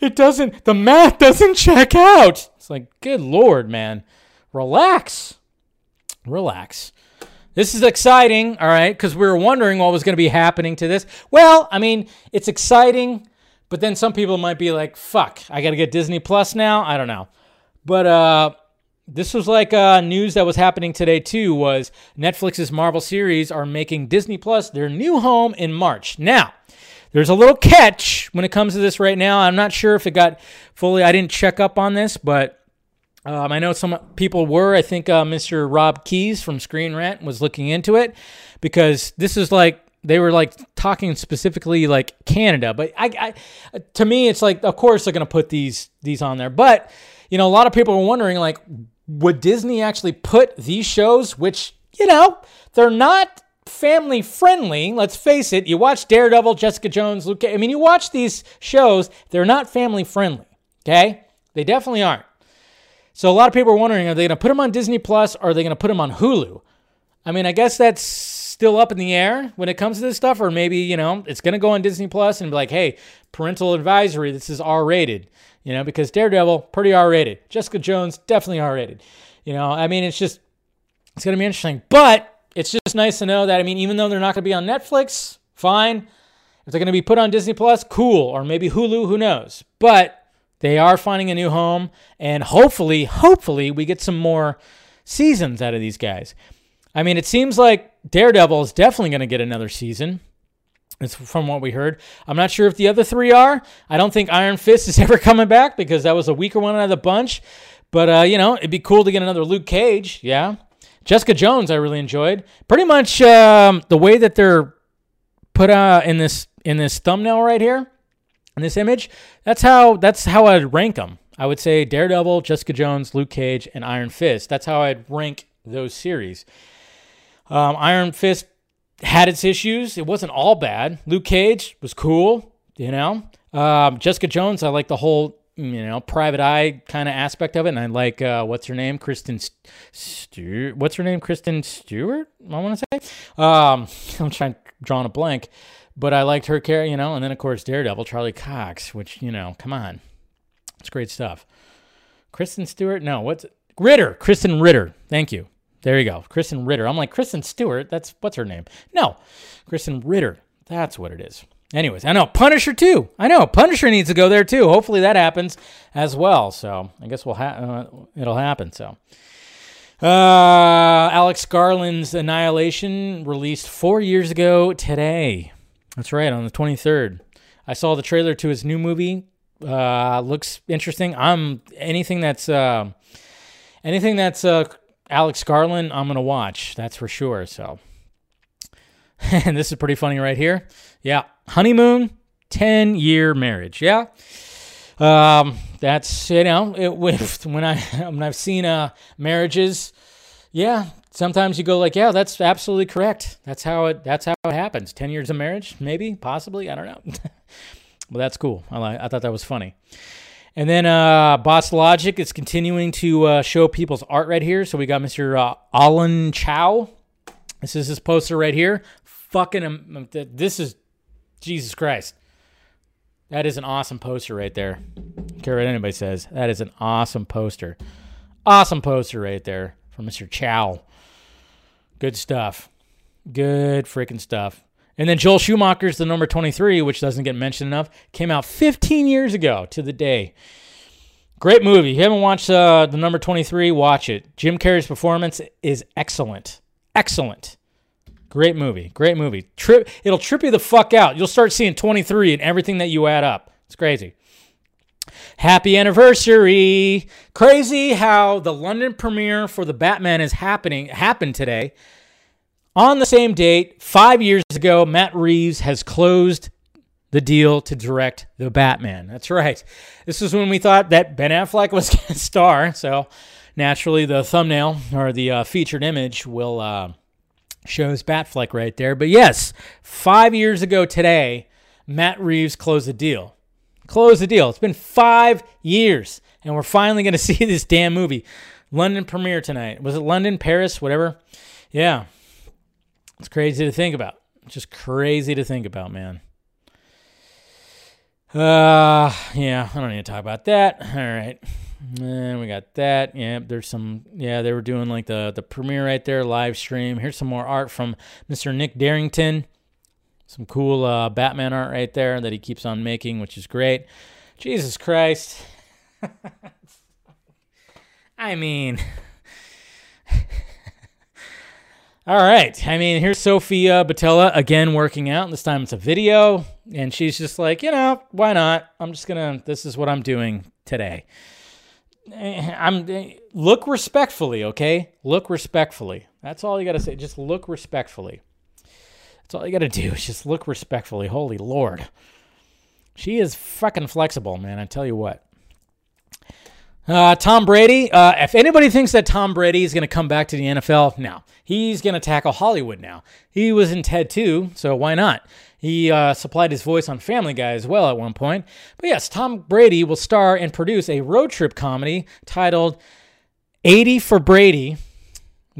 it doesn't, the math doesn't check out. It's like, good Lord, man. Relax. Relax. This is exciting, all right, because we were wondering what was going to be happening to this. Well, I mean, it's exciting, but then some people might be like, fuck, I got to get Disney Plus now. I don't know. But uh, this was like uh, news that was happening today too was netflix's marvel series are making disney plus their new home in march now there's a little catch when it comes to this right now i'm not sure if it got fully i didn't check up on this but um, i know some people were i think uh, mr rob Keyes from screen rant was looking into it because this is like they were like talking specifically like canada but I, I to me it's like of course they're going to put these these on there but you know a lot of people are wondering like would Disney actually put these shows, which, you know, they're not family friendly. Let's face it. You watch Daredevil, Jessica Jones, Luke. I mean, you watch these shows, they're not family friendly. Okay? They definitely aren't. So a lot of people are wondering are they going to put them on Disney Plus or are they going to put them on Hulu? I mean, I guess that's still up in the air when it comes to this stuff, or maybe, you know, it's going to go on Disney Plus and be like, hey, parental advisory, this is R rated you know, because Daredevil, pretty R rated. Jessica Jones, definitely R rated. You know, I mean, it's just, it's going to be interesting. But it's just nice to know that, I mean, even though they're not going to be on Netflix, fine. If they're going to be put on Disney Plus, cool. Or maybe Hulu, who knows. But they are finding a new home. And hopefully, hopefully, we get some more seasons out of these guys. I mean, it seems like Daredevil is definitely going to get another season. It's from what we heard. I'm not sure if the other three are. I don't think Iron Fist is ever coming back because that was a weaker one out of the bunch. But uh, you know, it'd be cool to get another Luke Cage. Yeah, Jessica Jones, I really enjoyed. Pretty much um, the way that they're put uh, in this in this thumbnail right here, in this image. That's how that's how I'd rank them. I would say Daredevil, Jessica Jones, Luke Cage, and Iron Fist. That's how I'd rank those series. Um, Iron Fist had its issues. It wasn't all bad. Luke Cage was cool, you know. Um, Jessica Jones, I like the whole you know private eye kind of aspect of it, and I like uh, what's her name, Kristen Stewart. What's her name, Kristen Stewart? I want to say. Um, I'm trying drawing a blank, but I liked her character, you know. And then of course Daredevil, Charlie Cox, which you know, come on, it's great stuff. Kristen Stewart, no, what's Ritter, Krysten Ritter. Thank you. There you go. Krysten Ritter. I'm like, Kristen Stewart. That's what's her name? No, Krysten Ritter. That's what it is. Anyways, I know Punisher too. I know Punisher needs to go there too. Hopefully that happens as well. So I guess we'll ha- uh, it'll happen. So uh, Alex Garland's Annihilation released four years ago today. That's right, on the 23rd. I saw the trailer to his new movie. Uh, looks interesting. I'm anything that's uh, anything that's uh, Alex Garland, I'm gonna watch. That's for sure. So, and this is pretty funny right here. Yeah, honeymoon, ten year marriage. Yeah, um, that's you know it, when I when I've seen uh marriages, yeah. Sometimes you go like, yeah, that's absolutely correct. That's how it. That's how it happens. Ten years of marriage, maybe, possibly. I don't know. but that's cool. I, I thought that was funny. And then uh, Boss Logic is continuing to uh, show people's art right here. So we got Mr. Uh, Alan Chow. This is his poster right here. Fucking, um, this is Jesus Christ. That is an awesome poster right there. I care what anybody says. That is an awesome poster. Awesome poster right there from Mr. Chow. Good stuff. Good freaking stuff. And then Joel Schumacher's The Number 23, which doesn't get mentioned enough, came out 15 years ago to the day. Great movie. If you haven't watched uh, The Number 23, watch it. Jim Carrey's performance is excellent. Excellent. Great movie. Great movie. Trip it'll trip you the fuck out. You'll start seeing 23 and everything that you add up. It's crazy. Happy anniversary. Crazy how the London premiere for the Batman is happening happened today. On the same date, 5 years ago, Matt Reeves has closed the deal to direct the Batman. That's right. This is when we thought that Ben Affleck was going to star, so naturally the thumbnail or the uh, featured image will uh, shows Batfleck right there. But yes, five years ago today, Matt Reeves closed the deal. Closed the deal. It's been five years, and we're finally going to see this damn movie. London premiere tonight. Was it London, Paris, whatever? Yeah. It's crazy to think about. Just crazy to think about, man. Uh, yeah, I don't need to talk about that. All right. And we got that. Yeah, there's some. Yeah, they were doing like the the premiere right there, live stream. Here's some more art from Mr. Nick Darrington. Some cool uh, Batman art right there that he keeps on making, which is great. Jesus Christ. I mean, all right. I mean, here's Sofia Boutella again working out. This time it's a video, and she's just like, you know, why not? I'm just gonna. This is what I'm doing today. I'm look respectfully, okay? Look respectfully. That's all you got to say. Just look respectfully. That's all you got to do. Is just look respectfully. Holy Lord. She is fucking flexible, man. I tell you what. Uh, Tom Brady. Uh, if anybody thinks that Tom Brady is going to come back to the NFL, no. He's going to tackle Hollywood now. He was in Ted 2, so why not? He uh, supplied his voice on Family Guy as well at one point. But yes, Tom Brady will star and produce a road trip comedy titled 80 for Brady,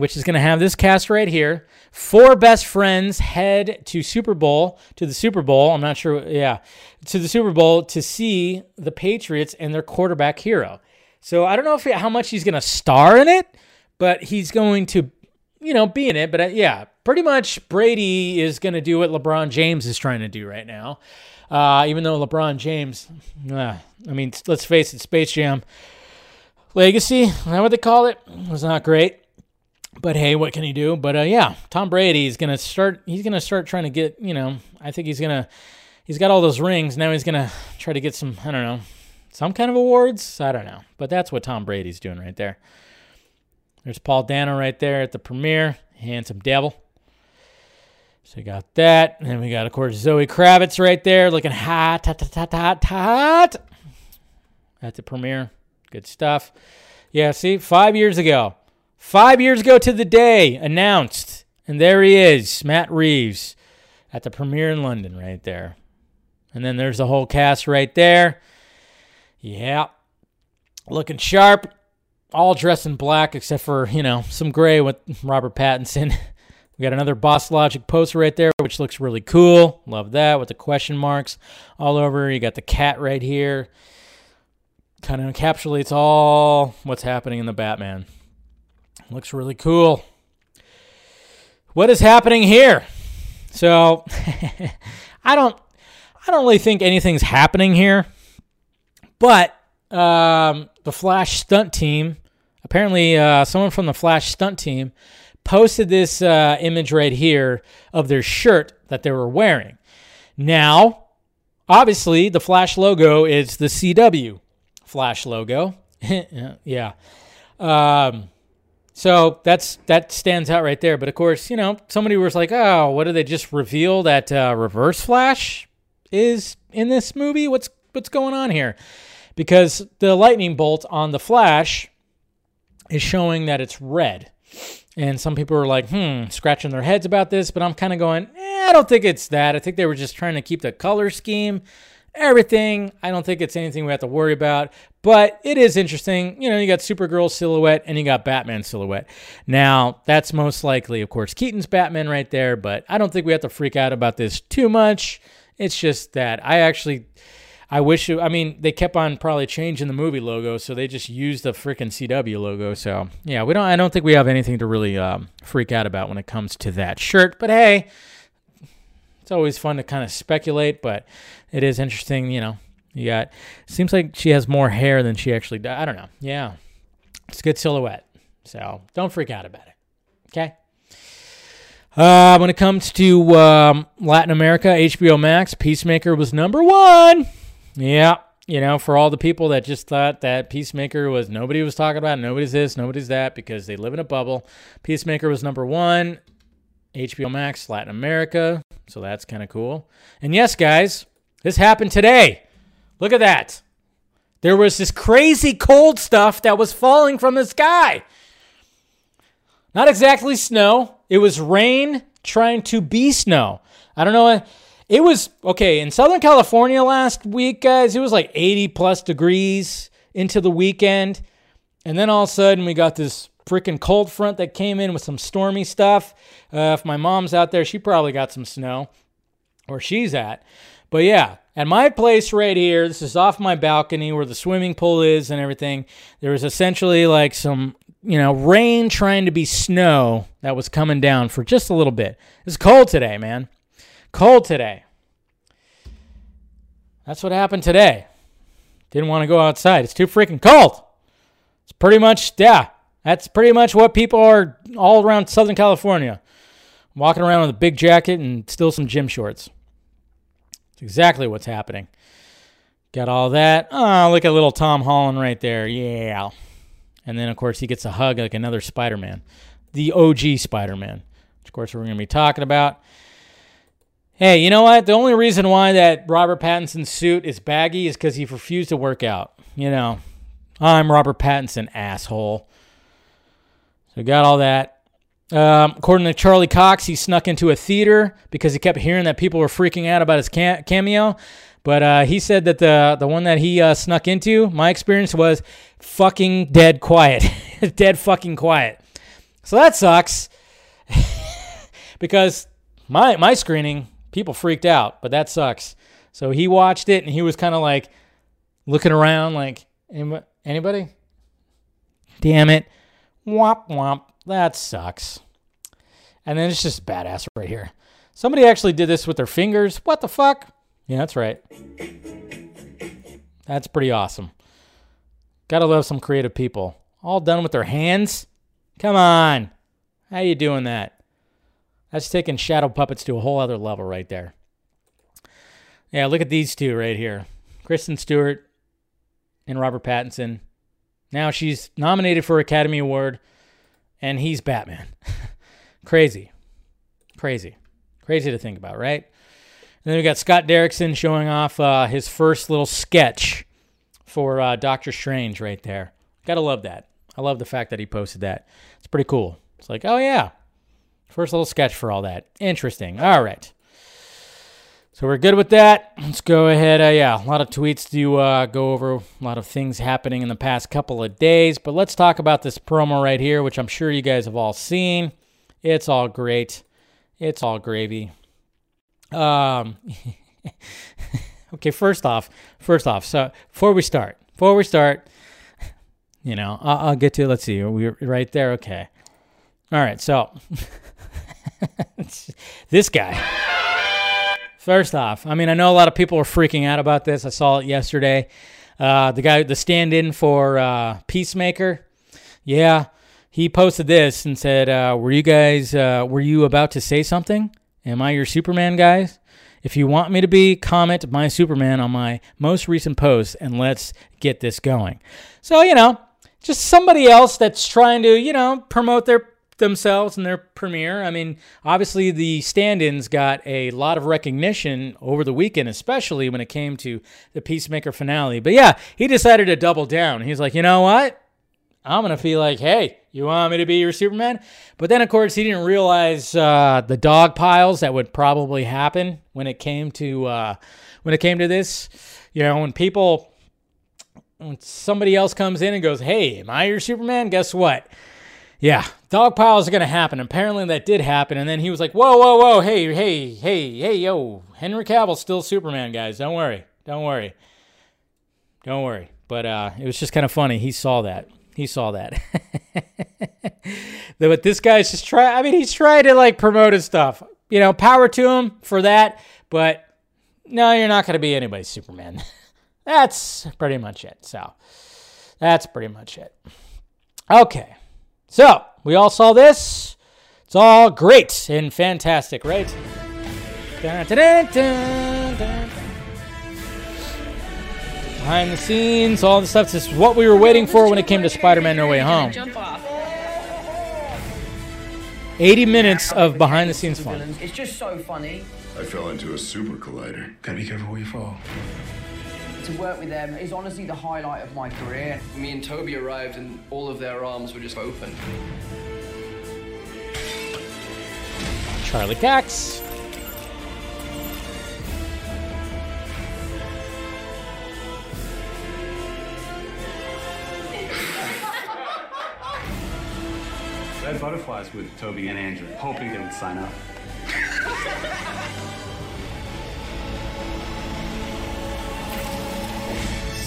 which is going to have this cast right here. Four best friends head to Super Bowl, to the Super Bowl. I'm not sure, yeah, to the Super Bowl to see the Patriots and their quarterback hero. So I don't know if how much he's going to star in it, but he's going to, you know, be in it. But uh, yeah, pretty much Brady is going to do what LeBron James is trying to do right now. Uh, even though LeBron James, uh, I mean, let's face it, Space Jam Legacy, is that what they call it? Was not great. But hey, what can he do? But uh, yeah, Tom Brady is gonna start. He's gonna start trying to get. You know, I think he's gonna. He's got all those rings. Now he's gonna try to get some. I don't know, some kind of awards. I don't know. But that's what Tom Brady's doing right there. There's Paul Dano right there at the premiere. Handsome devil. So we got that. And then we got, of course, Zoe Kravitz right there looking hot, hot, hot, hot, hot, at the premiere. Good stuff. Yeah, see, five years ago. Five years ago to the day, announced. And there he is, Matt Reeves, at the premiere in London right there. And then there's the whole cast right there. Yeah. Looking sharp. All dressed in black except for, you know, some gray with Robert Pattinson. We got another Boss Logic poster right there, which looks really cool. Love that with the question marks all over. You got the cat right here. Kind of encapsulates all what's happening in the Batman. Looks really cool. What is happening here? So, I don't, I don't really think anything's happening here, but um, the Flash stunt team, apparently, uh, someone from the Flash stunt team posted this uh, image right here of their shirt that they were wearing. Now, obviously, the Flash logo is the CW Flash logo. yeah. Um, so that's that stands out right there. But of course, you know, somebody was like, "Oh, what did they just reveal that uh, Reverse Flash is in this movie? What's what's going on here?" Because the lightning bolt on the Flash is showing that it's red. And some people are like, hmm, scratching their heads about this, but I'm kind of going, eh, I don't think it's that. I think they were just trying to keep the color scheme, everything. I don't think it's anything we have to worry about, but it is interesting. You know, you got Supergirl silhouette and you got Batman silhouette. Now, that's most likely, of course, Keaton's Batman right there, but I don't think we have to freak out about this too much. It's just that I actually. I wish. I mean, they kept on probably changing the movie logo, so they just used the freaking CW logo. So yeah, we don't. I don't think we have anything to really um, freak out about when it comes to that shirt. But hey, it's always fun to kind of speculate. But it is interesting, you know. You got. Seems like she has more hair than she actually does. I don't know. Yeah, it's a good silhouette. So don't freak out about it. Okay. Uh, when it comes to um, Latin America, HBO Max, Peacemaker was number one. Yeah, you know, for all the people that just thought that Peacemaker was nobody was talking about, nobody's this, nobody's that, because they live in a bubble. Peacemaker was number one. HBO Max, Latin America. So that's kind of cool. And yes, guys, this happened today. Look at that. There was this crazy cold stuff that was falling from the sky. Not exactly snow. It was rain trying to be snow. I don't know. It was okay in Southern California last week, guys. It was like 80 plus degrees into the weekend. And then all of a sudden, we got this freaking cold front that came in with some stormy stuff. Uh, if my mom's out there, she probably got some snow where she's at. But yeah, at my place right here, this is off my balcony where the swimming pool is and everything. There was essentially like some you know, rain trying to be snow that was coming down for just a little bit. It's cold today, man. Cold today. That's what happened today. Didn't want to go outside. It's too freaking cold. It's pretty much, yeah, that's pretty much what people are all around Southern California. Walking around with a big jacket and still some gym shorts. It's exactly what's happening. Got all that. Oh, look at little Tom Holland right there. Yeah. And then, of course, he gets a hug like another Spider Man, the OG Spider Man, which, of course, we're going to be talking about. Hey, you know what? The only reason why that Robert Pattinson suit is baggy is because he refused to work out. You know, I'm Robert Pattinson, asshole. So, got all that. Um, according to Charlie Cox, he snuck into a theater because he kept hearing that people were freaking out about his cameo. But uh, he said that the the one that he uh, snuck into, my experience was fucking dead quiet, dead fucking quiet. So that sucks because my my screening people freaked out, but that sucks. So he watched it and he was kind of like looking around, like anybody? Damn it, womp womp. That sucks. And then it's just badass right here. Somebody actually did this with their fingers. What the fuck? Yeah, that's right. That's pretty awesome. Gotta love some creative people. All done with their hands? Come on. How you doing that? That's taking shadow puppets to a whole other level right there. Yeah, look at these two right here. Kristen Stewart and Robert Pattinson. Now she's nominated for Academy Award and he's Batman. Crazy. Crazy. Crazy to think about, right? And then we got Scott Derrickson showing off uh, his first little sketch for uh, Doctor Strange right there. Gotta love that. I love the fact that he posted that. It's pretty cool. It's like, oh yeah, first little sketch for all that. Interesting. All right. So we're good with that. Let's go ahead. Uh, yeah, a lot of tweets to uh, go over, a lot of things happening in the past couple of days. But let's talk about this promo right here, which I'm sure you guys have all seen. It's all great. It's all gravy. Um, okay, first off, first off, so before we start, before we start, you know, I'll, I'll get to. Let's see, we're right there. Okay, all right. So this guy. First off, I mean, I know a lot of people are freaking out about this. I saw it yesterday. Uh, the guy, the stand-in for uh, Peacemaker, yeah, he posted this and said, uh, "Were you guys, uh, were you about to say something?" Am I your Superman, guys? If you want me to be, comment my Superman on my most recent post and let's get this going. So, you know, just somebody else that's trying to, you know, promote their themselves in their premiere. I mean, obviously the stand-ins got a lot of recognition over the weekend, especially when it came to the Peacemaker finale. But yeah, he decided to double down. He's like, "You know what? I'm to feel like, hey, you want me to be your Superman? But then, of course, he didn't realize uh, the dog piles that would probably happen when it came to uh, when it came to this. You know, when people, when somebody else comes in and goes, "Hey, am I your Superman?" Guess what? Yeah, dog piles are gonna happen. Apparently, that did happen. And then he was like, "Whoa, whoa, whoa! Hey, hey, hey, hey, yo! Henry Cavill's still Superman, guys. Don't worry, don't worry." Don't worry. But uh, it was just kind of funny. He saw that. He saw that. but this guy's just trying. I mean, he's trying to like promote his stuff. You know, power to him for that. But no, you're not going to be anybody's Superman. that's pretty much it. So that's pretty much it. Okay. So we all saw this. It's all great and fantastic, right? Dun, dun, dun, Behind the scenes, all the stuff. This is what we were waiting for when it came to Spider Man No Way Home. 80 minutes of behind the scenes fun. It's just so funny. I fell into a super collider. Gotta be careful where you fall. To work with them is honestly the highlight of my career. Me and Tobey arrived and all of their arms were just open. Charlie Cox. Red butterflies with Tobey and Andrew, hoping they would sign up.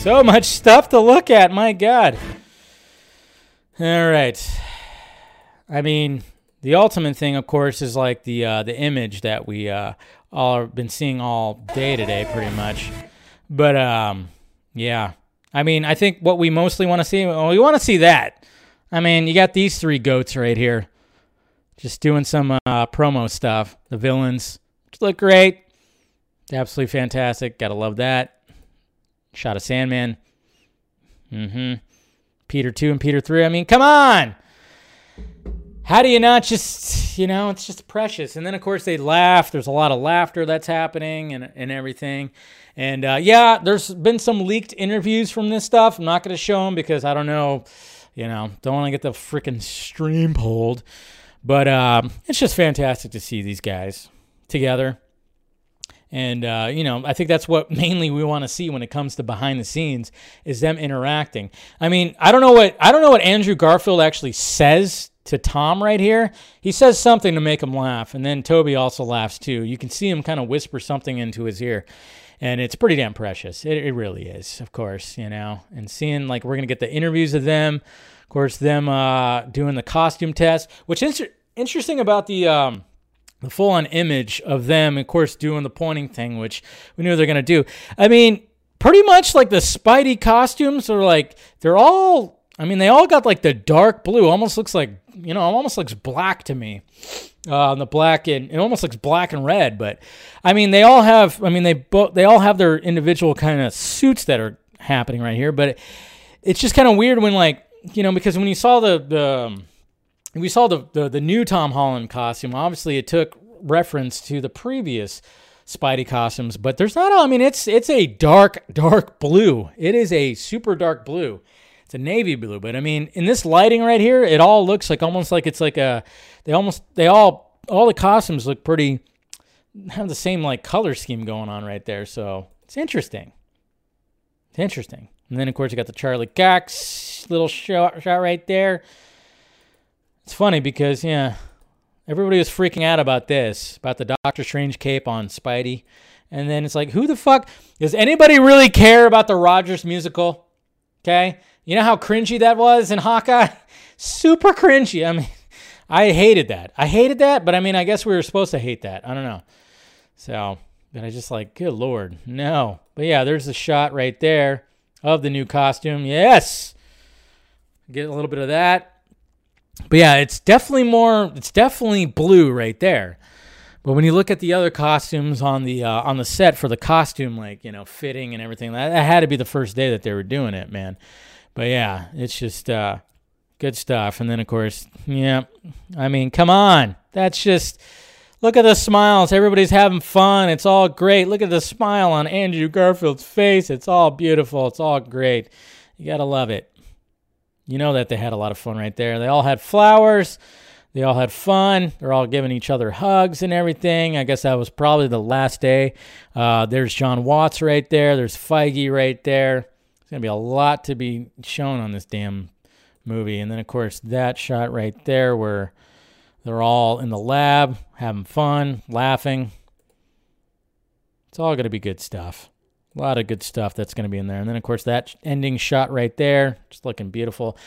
So much stuff to look at, my God. All right. I mean, the ultimate thing, of course, is like the uh, the image that we uh, all have been seeing all day today, pretty much. But um, yeah, I mean, I think what we mostly want to see, well, we want to see that. I mean, you got these three goats right here, just doing some uh, promo stuff. The villains look great, absolutely fantastic. Gotta love that. Shot of Sandman. Mm-hmm. Peter two and Peter three. I mean, come on. How do you not just, you know, it's just precious. And then, of course, they laugh. There's a lot of laughter that's happening and, and everything. And uh, yeah, there's been some leaked interviews from this stuff. I'm not going to show them because I don't know, you know, don't want to get the freaking stream pulled. But um, it's just fantastic to see these guys together. And uh, you know, I think that's what mainly we want to see when it comes to behind the scenes is them interacting. I mean, I don't know what I don't know what Andrew Garfield actually says to Tom right here. He says something to make him laugh, and then Tobey also laughs too. You can see him kind of whisper something into his ear, and it's pretty damn precious. It, it really is, of course, you know. And seeing like we're gonna get the interviews of them, of course, them uh, doing the costume test. Which is interesting about the. Um, the full on image of them, of course, doing the pointing thing, which we knew they're to do. I mean, pretty much like the Spidey costumes are like, they're all, I mean, they all got like the dark blue, almost looks like, you know, almost looks black to me. Uh, the black and it almost looks black and red, but I mean, they all have, I mean, they both, they all have their individual kind of suits that are happening right here, but it's just kind of weird when like, you know, because when you saw the, the, um, we saw the, the, the new Tom Holland costume. Obviously, it took reference to the previous Spidey costumes, but there's not. I mean, it's it's a dark dark blue. It is a super dark blue. It's a navy blue, but I mean, in this lighting right here, it all looks like almost like it's like a. They almost they all all the costumes look pretty have the same like color scheme going on right there. So it's interesting. It's interesting. And then of course you got the Charlie Cox little shot shot right there. It's funny because yeah, everybody was freaking out about this, about the Doctor Strange cape on Spidey. And then it's like, who the fuck does anybody really care about the Rogers musical? Okay? You know how cringy that was in Hawkeye? Super cringy. I mean, I hated that. I hated that, but I mean, I guess we were supposed to hate that. I don't know. So, but I just like, good lord, no. But yeah, there's a shot right there of the new costume. Yes. Get a little bit of that. But yeah, it's definitely more. It's definitely blue right there. But when you look at the other costumes on the uh, on the set for the costume, like you know, fitting and everything, that, that, had to be the first day that they were doing it, man. But yeah, it's just uh, good stuff. And then of course, yeah, I mean, come on, that's just look at the smiles. Everybody's having fun. It's all great. Look at the smile on Andrew Garfield's face. It's all beautiful. It's all great. You gotta love it. You know that they had a lot of fun right there. They all had flowers. They all had fun. They're all giving each other hugs and everything. I guess that was probably the last day. Uh, there's Jon Watts right there. There's Feige right there. There's going to be a lot to be shown on this damn movie. And then, of course, that shot right there where they're all in the lab having fun, laughing. It's all going to be good stuff. A lot of good stuff that's going to be in there. And then, of course, that ending shot right there, just looking beautiful.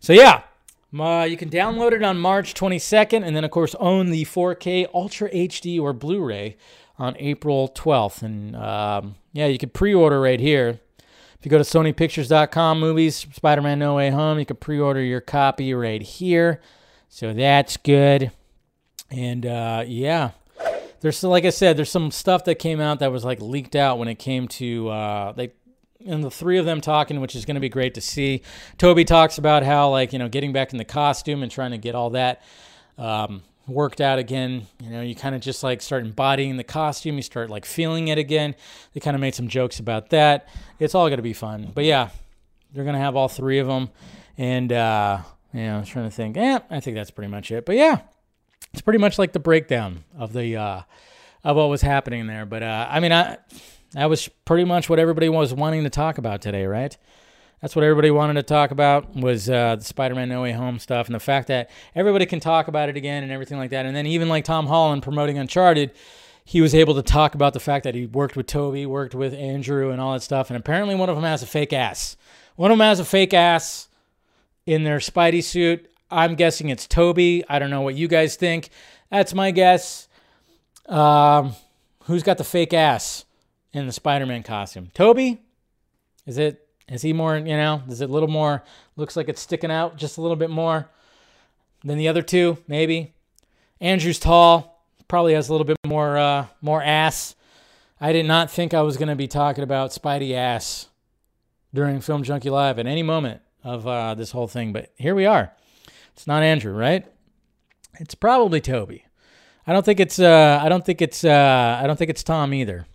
So, yeah, uh, you can download it on March 22nd, and then, of course, own the 4K Ultra HD or Blu ray on April 12th. And um, yeah, you can pre order right here. If you go to SonyPictures.com, movies, Spider Man No Way Home, you can pre order your copy right here. So that's good. And uh, yeah, there's like I said, there's some stuff that came out that was like leaked out when it came to uh, they and the three of them talking, which is going to be great to see. Tobey talks about how like you know getting back in the costume and trying to get all that um, worked out again. You know, you kind of just like start embodying the costume, you start like feeling it again. They kind of made some jokes about that. It's all going to be fun, but yeah, they're going to have all three of them, and uh, yeah, I was trying to think. Yeah, I think that's pretty much it. But yeah, it's pretty much like the breakdown of the uh, of what was happening there. But uh, I mean, I that was pretty much what everybody was wanting to talk about today, right? That's what everybody wanted to talk about was uh, the Spider-Man No Way Home stuff and the fact that everybody can talk about it again and everything like that. And then even like Tom Holland promoting Uncharted, he was able to talk about the fact that he worked with Tobey, worked with Andrew, and all that stuff. And apparently, one of them has a fake ass. One of them has a fake ass in their Spidey suit. I'm guessing it's Tobey. I don't know what you guys think. That's my guess. Um, who's got the fake ass in the Spider-Man costume? Tobey? Is it? Is he more? You know? Is it a little more? Looks like it's sticking out just a little bit more than the other two, maybe. Andrew's tall. Probably has a little bit more uh, more ass. I did not think I was going to be talking about Spidey ass during Film Junkee Live at any moment of uh, this whole thing, but here we are. It's not Andrew, right? It's probably Tobey. I don't think it's uh, I don't think it's uh, I don't think it's Tom either.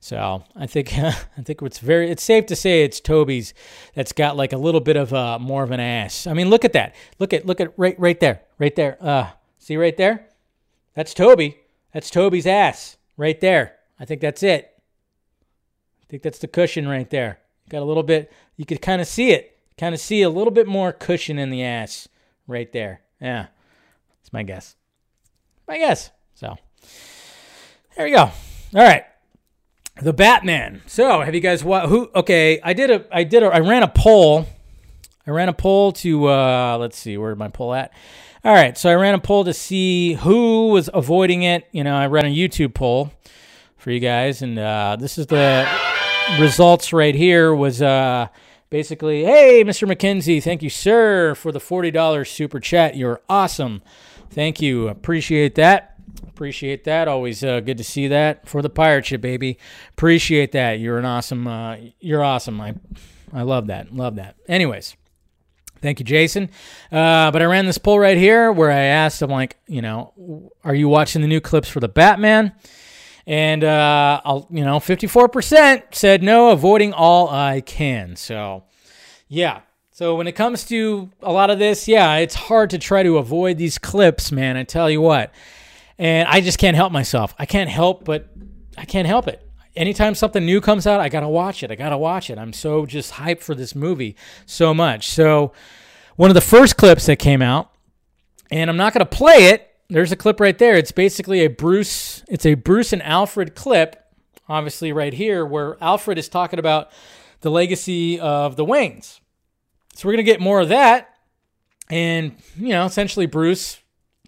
So I think I think it's very it's safe to say it's Tobey's that's got like a little bit of uh, more of an ass. I mean, look at that. Look at look at right right there, right there. Uh, see right there? That's Tobey. That's Tobey's ass right there. I think that's it. I think that's the cushion right there. Got a little bit. You could kind of see it. Kind of see a little bit more cushion in the ass right there. Yeah, that's my guess. My guess. So there you go. All right. The Batman. So, have you guys what who okay, I did a I did a I ran a poll. I ran a poll to uh let's see, where did my poll at? All right, so I ran a poll to see who was avoiding it. You know, I ran a YouTube poll for you guys and uh this is the results right here was uh basically, hey, Mr. McKenzie, thank you, sir, for the $40 super chat. You're awesome. Thank you. Appreciate that. Appreciate that. Always uh, good to see that for the pirate ship, baby. Appreciate that. You're an awesome. Uh, you're awesome. I, I love that. Love that. Anyways, thank you, Jason. Uh, but I ran this poll right here where I asked, I'm like, you know, are you watching the new clips for the Batman? And uh, I'll, you know, 54% said no, avoiding all I can. So, yeah. So when it comes to a lot of this, yeah, it's hard to try to avoid these clips, man. I tell you what and I just can't help myself. I can't help, but I can't help it. Anytime something new comes out, I gotta watch it. I gotta watch it. I'm so just hyped for this movie so much. So, one of the first clips that came out, and I'm not gonna play it. There's a clip right there. It's basically a Bruce. It's a Bruce and Alfred clip, obviously right here, where Alfred is talking about the legacy of the Waynes. So we're gonna get more of that, and you know, essentially Bruce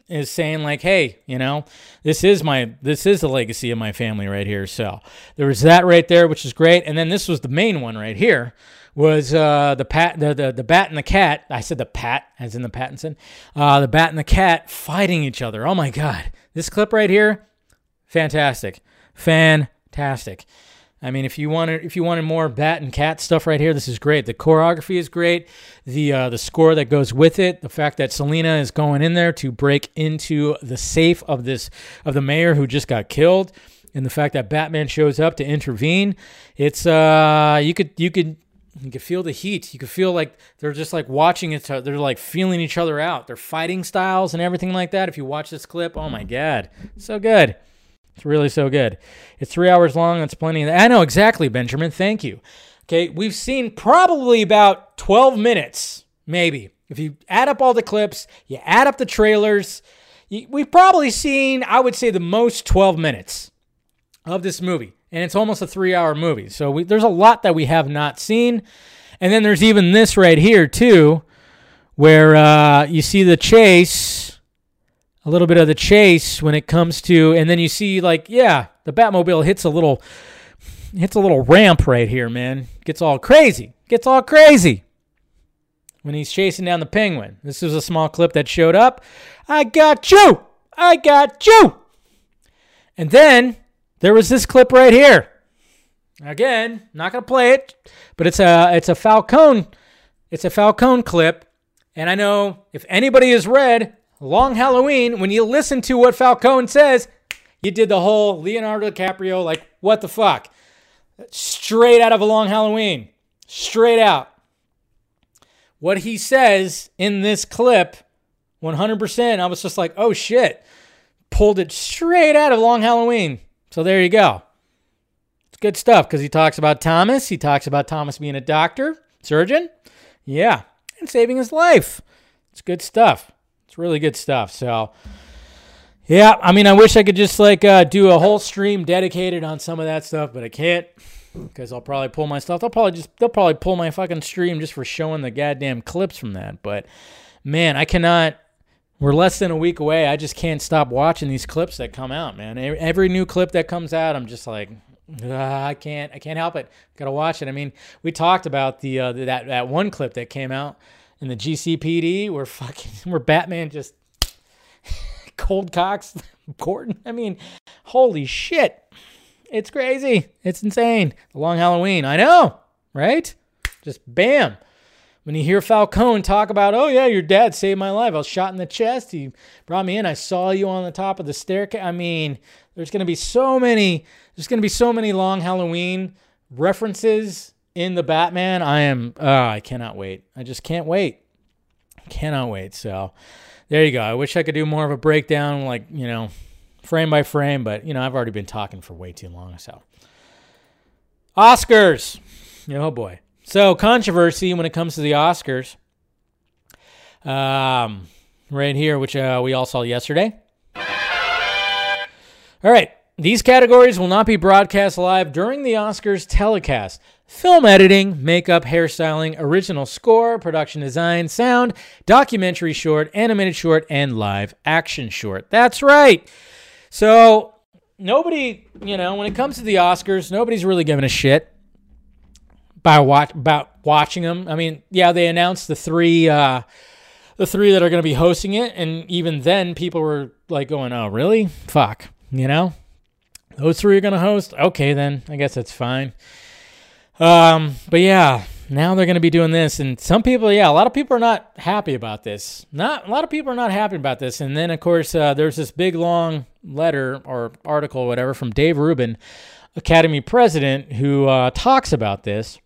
is saying like, hey, you know, this is my this is the legacy of my family right here. So there was that right there, which is great. And then this was the main one right here was uh, the pat the, the the bat and the cat. I said the pat as in the Pattinson. Uh, the bat and the cat fighting each other. Oh my god, this clip right here, fantastic, fantastic. I mean, if you wanted if you wanted more bat and cat stuff right here, this is great. The choreography is great. The uh, the score that goes with it, the fact that Selina is going in there to break into the safe of this of the mayor who just got killed, and the fact that Batman shows up to intervene, it's uh you could you could you could feel the heat. You could feel like they're just like watching it. They're like feeling each other out. Their fighting styles and everything like that. If you watch this clip, oh my god, so good. It's really so good. It's three hours long. That's plenty. I know exactly, Benjamin. Thank you. Okay, we've seen probably about 12 minutes, maybe. If you add up all the clips, you add up the trailers, we've probably seen, I would say, the most 12 minutes of this movie. And it's almost a three-hour movie. So we, there's a lot that we have not seen, and then there's even this right here too, where uh, you see the chase, a little bit of the chase when it comes to, and then you see like yeah, the Batmobile hits a little hits a little ramp right here, man. Gets all crazy. Gets all crazy when he's chasing down the penguin. This was a small clip that showed up. I got you. I got you. And then there was this clip right here. Again, not gonna play it, but it's a it's a Falcone, it's a Falcone clip. And I know if anybody has read Long Halloween, when you listen to what Falcone says, you did the whole Leonardo DiCaprio like what the fuck, straight out of a Long Halloween, straight out. What he says in this clip, 100%, I was just like, oh shit, pulled it straight out of Long Halloween. So there you go. It's good stuff because he talks about Thomas. He talks about Thomas being a doctor, surgeon. Yeah, and saving his life. It's good stuff. It's really good stuff. So, yeah, I mean, I wish I could just like uh, do a whole stream dedicated on some of that stuff, but I can't because I'll probably pull my stuff. They'll probably just they'll probably pull my fucking stream just for showing the goddamn clips from that. But man, I cannot. We're less than a week away. I just can't stop watching these clips that come out, man. Every new clip that comes out, I'm just like, I can't, I can't help it. Gotta watch it. I mean, we talked about the uh, that that one clip that came out in the GCPD where fucking where Batman just cold cocks Gordon. I mean, holy shit. It's crazy. It's insane. The long Halloween. I know, right? Just bam. When you hear Falcone talk about, oh yeah, your dad saved my life. I was shot in the chest. He brought me in. I saw you on the top of the staircase. I mean, there's gonna be so many. There's gonna be so many long Halloween references in the Batman. I am. Uh, I cannot wait. I just can't wait. Cannot wait. So there you go. I wish I could do more of a breakdown, like you know, frame by frame, but you know, I've already been talking for way too long. So, Oscars. Oh boy. So, controversy when it comes to the Oscars. Um, right here, which uh, we all saw yesterday. All right. These categories will not be broadcast live during the Oscars telecast. Film editing, makeup, hairstyling, original score, production design, sound, documentary short, animated short, and live action short. That's right. So nobody, you know, when it comes to the Oscars, nobody's really giving a shit by watch about watching them. I mean, yeah, they announced the three, uh, the three that are going to be hosting it, and even then, people were like going, "Oh, really? Fuck," you know. Those three are going to host. Okay, then I guess that's fine. Um, but yeah, now they're going to be doing this and some people yeah a lot of people are not happy about this not a lot of people are not happy about this and then of course uh, there's this big long letter or article or whatever from dave rubin academy president who uh, talks about this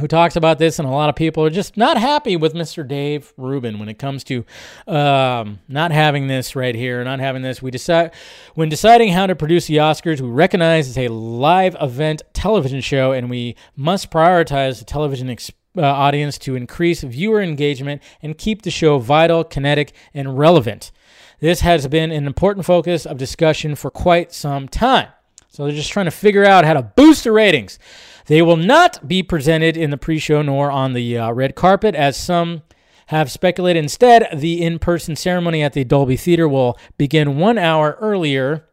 who talks about this, and a lot of people are just not happy with Mr. Dave Rubin when it comes to um, not having this right here, not having this. We decide when deciding how to produce the Oscars, we recognize it's a live event television show, and we must prioritize the television experience. Uh, audience to increase viewer engagement and keep the show vital, kinetic, and relevant. This has been an important focus of discussion for quite some time. So they're just trying to figure out how to boost the ratings. They will not be presented in the pre show nor on the uh, red carpet, as some have speculated. Instead, the in person ceremony at the Dolby Theater will begin one hour earlier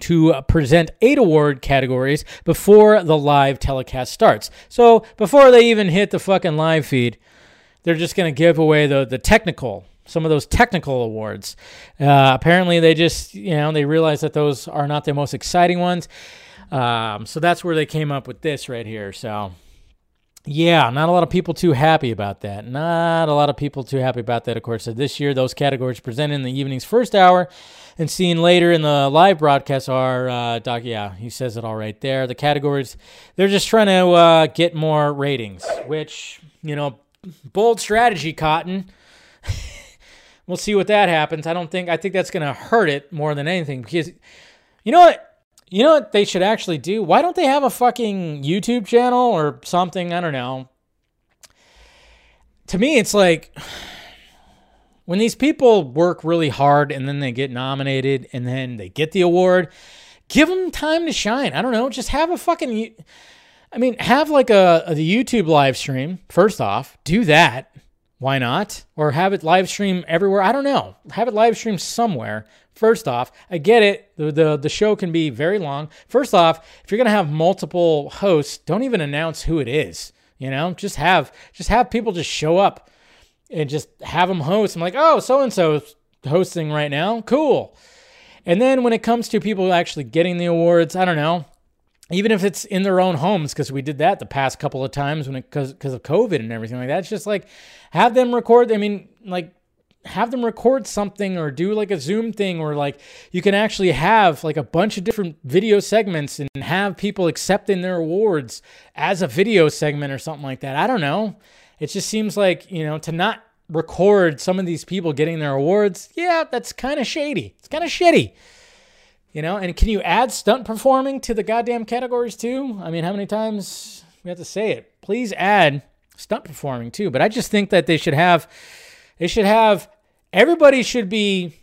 to present eight award categories before the live telecast starts. So before they even hit the fucking live feed, they're just going to give away the, the technical some of those technical awards. Uh, apparently, they just you know they realize that those are not the most exciting ones. Um, so that's where they came up with this right here. So, yeah, not a lot of people too happy about that. Not a lot of people too happy about that, of course. So this year, those categories presented in the evening's first hour and seen later in the live broadcast are, uh, Doc, yeah, he says it all right there. The categories, they're just trying to uh, get more ratings, which, you know, bold strategy, Cotton. we'll see what that happens. I don't think, I think that's going to hurt it more than anything because, you know what? You know what they should actually do? Why don't they have a fucking YouTube channel or something? I don't know. To me, it's like when these people work really hard and then they get nominated and then they get the award, give them time to shine. I don't know. Just have a fucking. I mean, have like a, a YouTube live stream. First off, do that. Why not? Or have it live stream everywhere. I don't know. Have it live stream somewhere. First off, I get it. The, the the show can be very long. First off, if you're gonna have multiple hosts, don't even announce who it is. You know, just have just have people just show up and just have them host. I'm like, oh, so and so hosting right now. Cool. And then when it comes to people actually getting the awards, I don't know. Even if it's in their own homes, because we did that the past couple of times when it because of COVID and everything like that. It's just like have them record. I mean, like have them record something or do like a Zoom thing or like you can actually have like a bunch of different video segments and have people accepting their awards as a video segment or something like that. I don't know. It just seems like, you know, to not record some of these people getting their awards, yeah, that's kind of shady. It's kind of shitty. You know, and can you add stunt performing to the goddamn categories too? I mean, how many times we have to say it? Please add stunt performing too. But I just think that they should have they should have everybody should be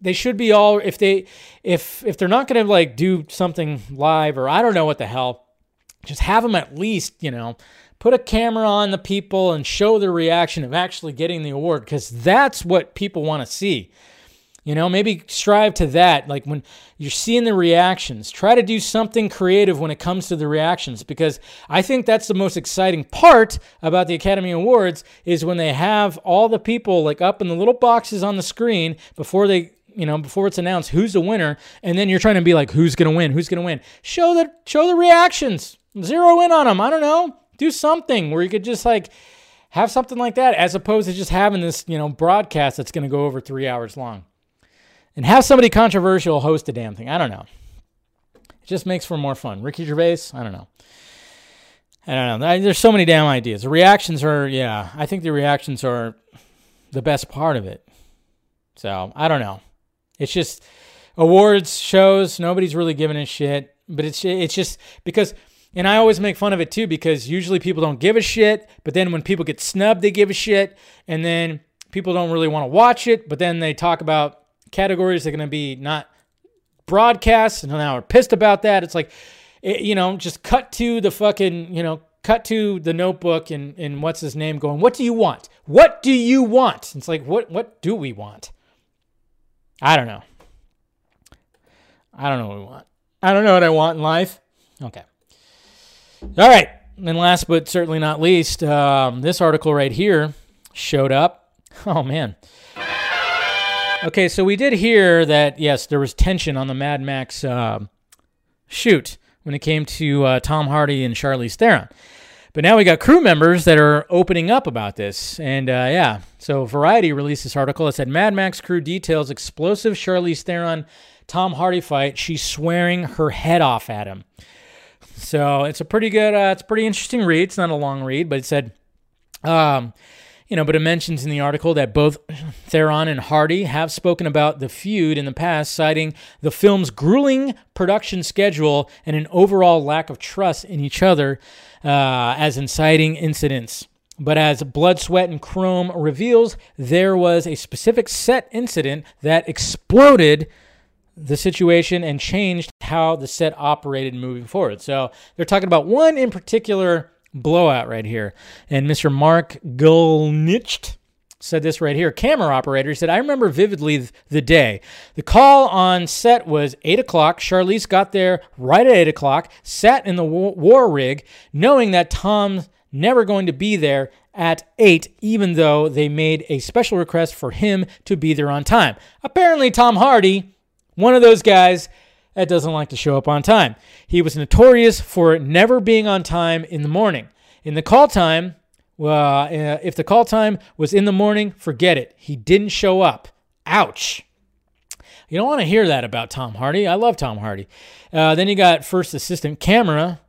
they should be all if they if if they're not going to like do something live or I don't know what the hell just have them at least, you know, put a camera on the people and show the reaction of actually getting the award because that's what people want to see. You know, maybe strive to that. Like when you're seeing the reactions, try to do something creative when it comes to the reactions because I think that's the most exciting part about the Academy Awards is when they have all the people like up in the little boxes on the screen before they you know before it's announced who's the winner and then you're trying to be like who's going to win? Who's going to win? Show the show the reactions. Zero in on them i don't know. Do something where you could just like have something like that as opposed to just having this you know broadcast that's going to go over three hours long and have somebody controversial host a damn thing. I don't know. It just makes for more fun. Ricky Gervais, I don't know. I don't know. There's so many damn ideas. The reactions are, yeah, I think the reactions are the best part of it. So I don't know. It's just awards shows. Nobody's really giving a shit. But it's it's just because, and I always make fun of it too because usually people don't give a shit. But then when people get snubbed, they give a shit, and then people don't really want to watch it. But then they talk about categories are going to be not broadcast, and now we're pissed about that. It's like, it, you know, just cut to the fucking, you know, cut to the notebook and, and what's his name going, what do you want? What do you want? It's like, what, what do we want? I don't know. I don't know what we want. I don't know what I want in life. Okay. All right. And last but certainly not least, um, this article right here showed up. Oh, man. Okay, so we did hear that yes, there was tension on the Mad Max uh, shoot when it came to uh, Tom Hardy and Charlize Theron. But now we got crew members that are opening up about this. And uh, yeah, so Variety released this article that said Mad Max crew details explosive Charlize Theron Tom Hardy fight. She's swearing her head off at him. So it's a pretty good, uh, it's pretty interesting read. It's not a long read, but it said, um, you know, but it mentions in the article that both Theron and Hardy have spoken about the feud in the past, citing the film's grueling production schedule and an overall lack of trust in each other uh, as inciting incidents. But as Blood, Sweat, and Chrome reveals, there was a specific set incident that exploded the situation and changed how the set operated moving forward. So they're talking about one in particular blowout right here. And Mr. Mark Goellnicht said this right here. Camera operator said, I remember vividly the day. The call on set was 8 o'clock. Charlize got there right at 8 o'clock, sat in the war rig, knowing that Tom's never going to be there at 8, even though they made a special request for him to be there on time. Apparently, Tom Hardy, one of those guys, that doesn't like to show up on time. He was notorious for never being on time in the morning. In the call time, uh, if the call time was in the morning, forget it. He didn't show up. Ouch. You don't want to hear that about Tom Hardy. I love Tom Hardy. Uh, then you got first assistant camera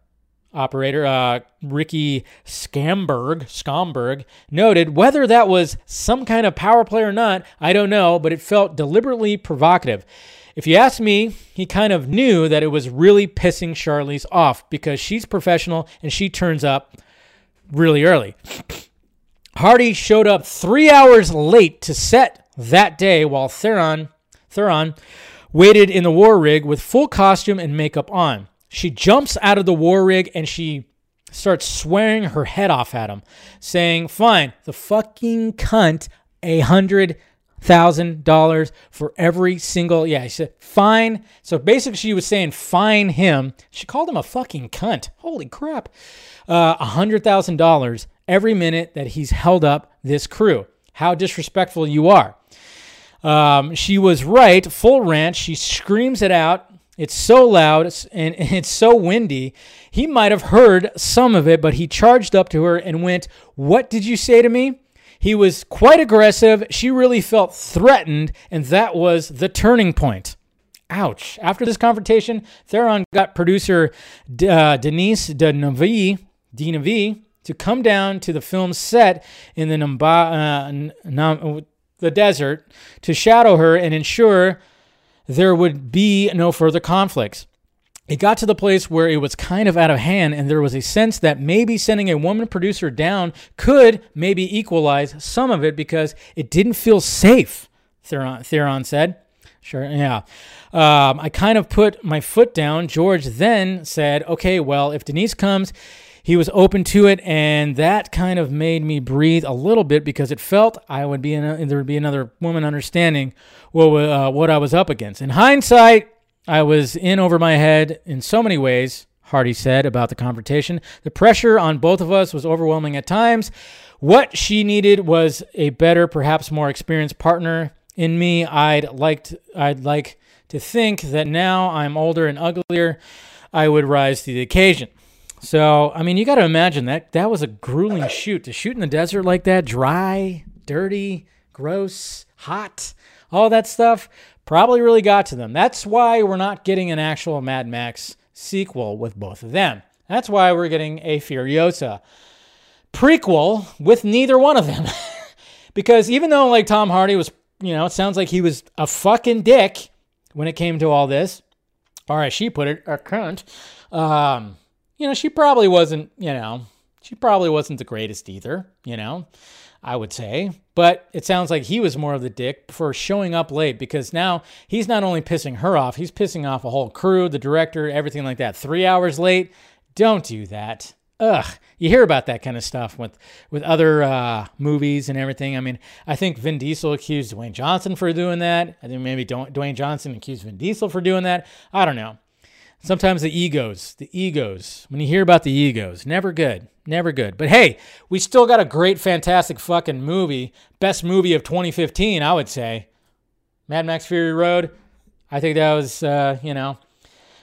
operator uh, Ricky Scamberg, Scomberg noted whether that was some kind of power play or not, I don't know, but it felt deliberately provocative. If you ask me, he kind of knew that it was really pissing Charlize off because she's professional and she turns up really early. Hardy showed up three hours late to set that day while Theron, Theron waited in the war rig with full costume and makeup on. She jumps out of the war rig and she starts swearing her head off at him, saying, Fine, the fucking cunt, a hundred thousand dollars for every single yeah, she said fine. So basically she was saying fine him. She called him a fucking cunt. Holy crap. Uh, A hundred thousand dollars every minute that he's held up this crew. How disrespectful you are. Um, she was right, full rant. She screams it out. It's so loud and it's so windy. He might have heard some of it, but he charged up to her and went, What did you say to me? He was quite aggressive. She really felt threatened, and that was the turning point. Ouch. After this confrontation, Theron got producer uh, Denise Denavi, Denavi to come down to the film's set in the, Namba, uh, Nam, the desert to shadow her and ensure there would be no further conflicts. It got to the place where it was kind of out of hand, and there was a sense that maybe sending a woman producer down could maybe equalize some of it because it didn't feel safe, Theron, Theron said. Sure, yeah. Um, I kind of put my foot down. George then said, okay, well, if Denise comes, he was open to it, and that kind of made me breathe a little bit because it felt I would be in a, there would be another woman understanding what uh, what I was up against. In hindsight, I was in over my head in so many ways. Hardy said about the confrontation. The pressure on both of us was overwhelming at times. What she needed was a better, perhaps more experienced partner. In me, I'd liked I'd like to think that now I'm older and uglier, I would rise to the occasion. So, I mean, you got to imagine that that was a grueling shoot. To shoot in the desert like that, dry, dirty, gross, hot, all that stuff probably really got to them. That's why we're not getting an actual Mad Max sequel with both of them. That's why we're getting a Furiosa prequel with neither one of them. because even though like Tom Hardy was, you know, it sounds like he was a fucking dick when it came to all this, or as she put it, a cunt. Um, you know, she probably wasn't, you know, she probably wasn't the greatest either, you know, I would say. But it sounds like he was more of the dick for showing up late because now he's not only pissing her off, he's pissing off a whole crew, the director, everything like that. Three hours late, don't do that. Ugh, you hear about that kind of stuff with with other uh, movies and everything. I mean, I think Vin Diesel accused Dwayne Johnson for doing that. I think maybe Dwayne Johnson accused Vin Diesel for doing that. I don't know. Sometimes the egos, the egos. When you hear about the egos, never good, never good. But hey, we still got a great, fantastic fucking movie. Best movie of 2015, I would say. Mad Max Fury Road. I think that was, uh, you know,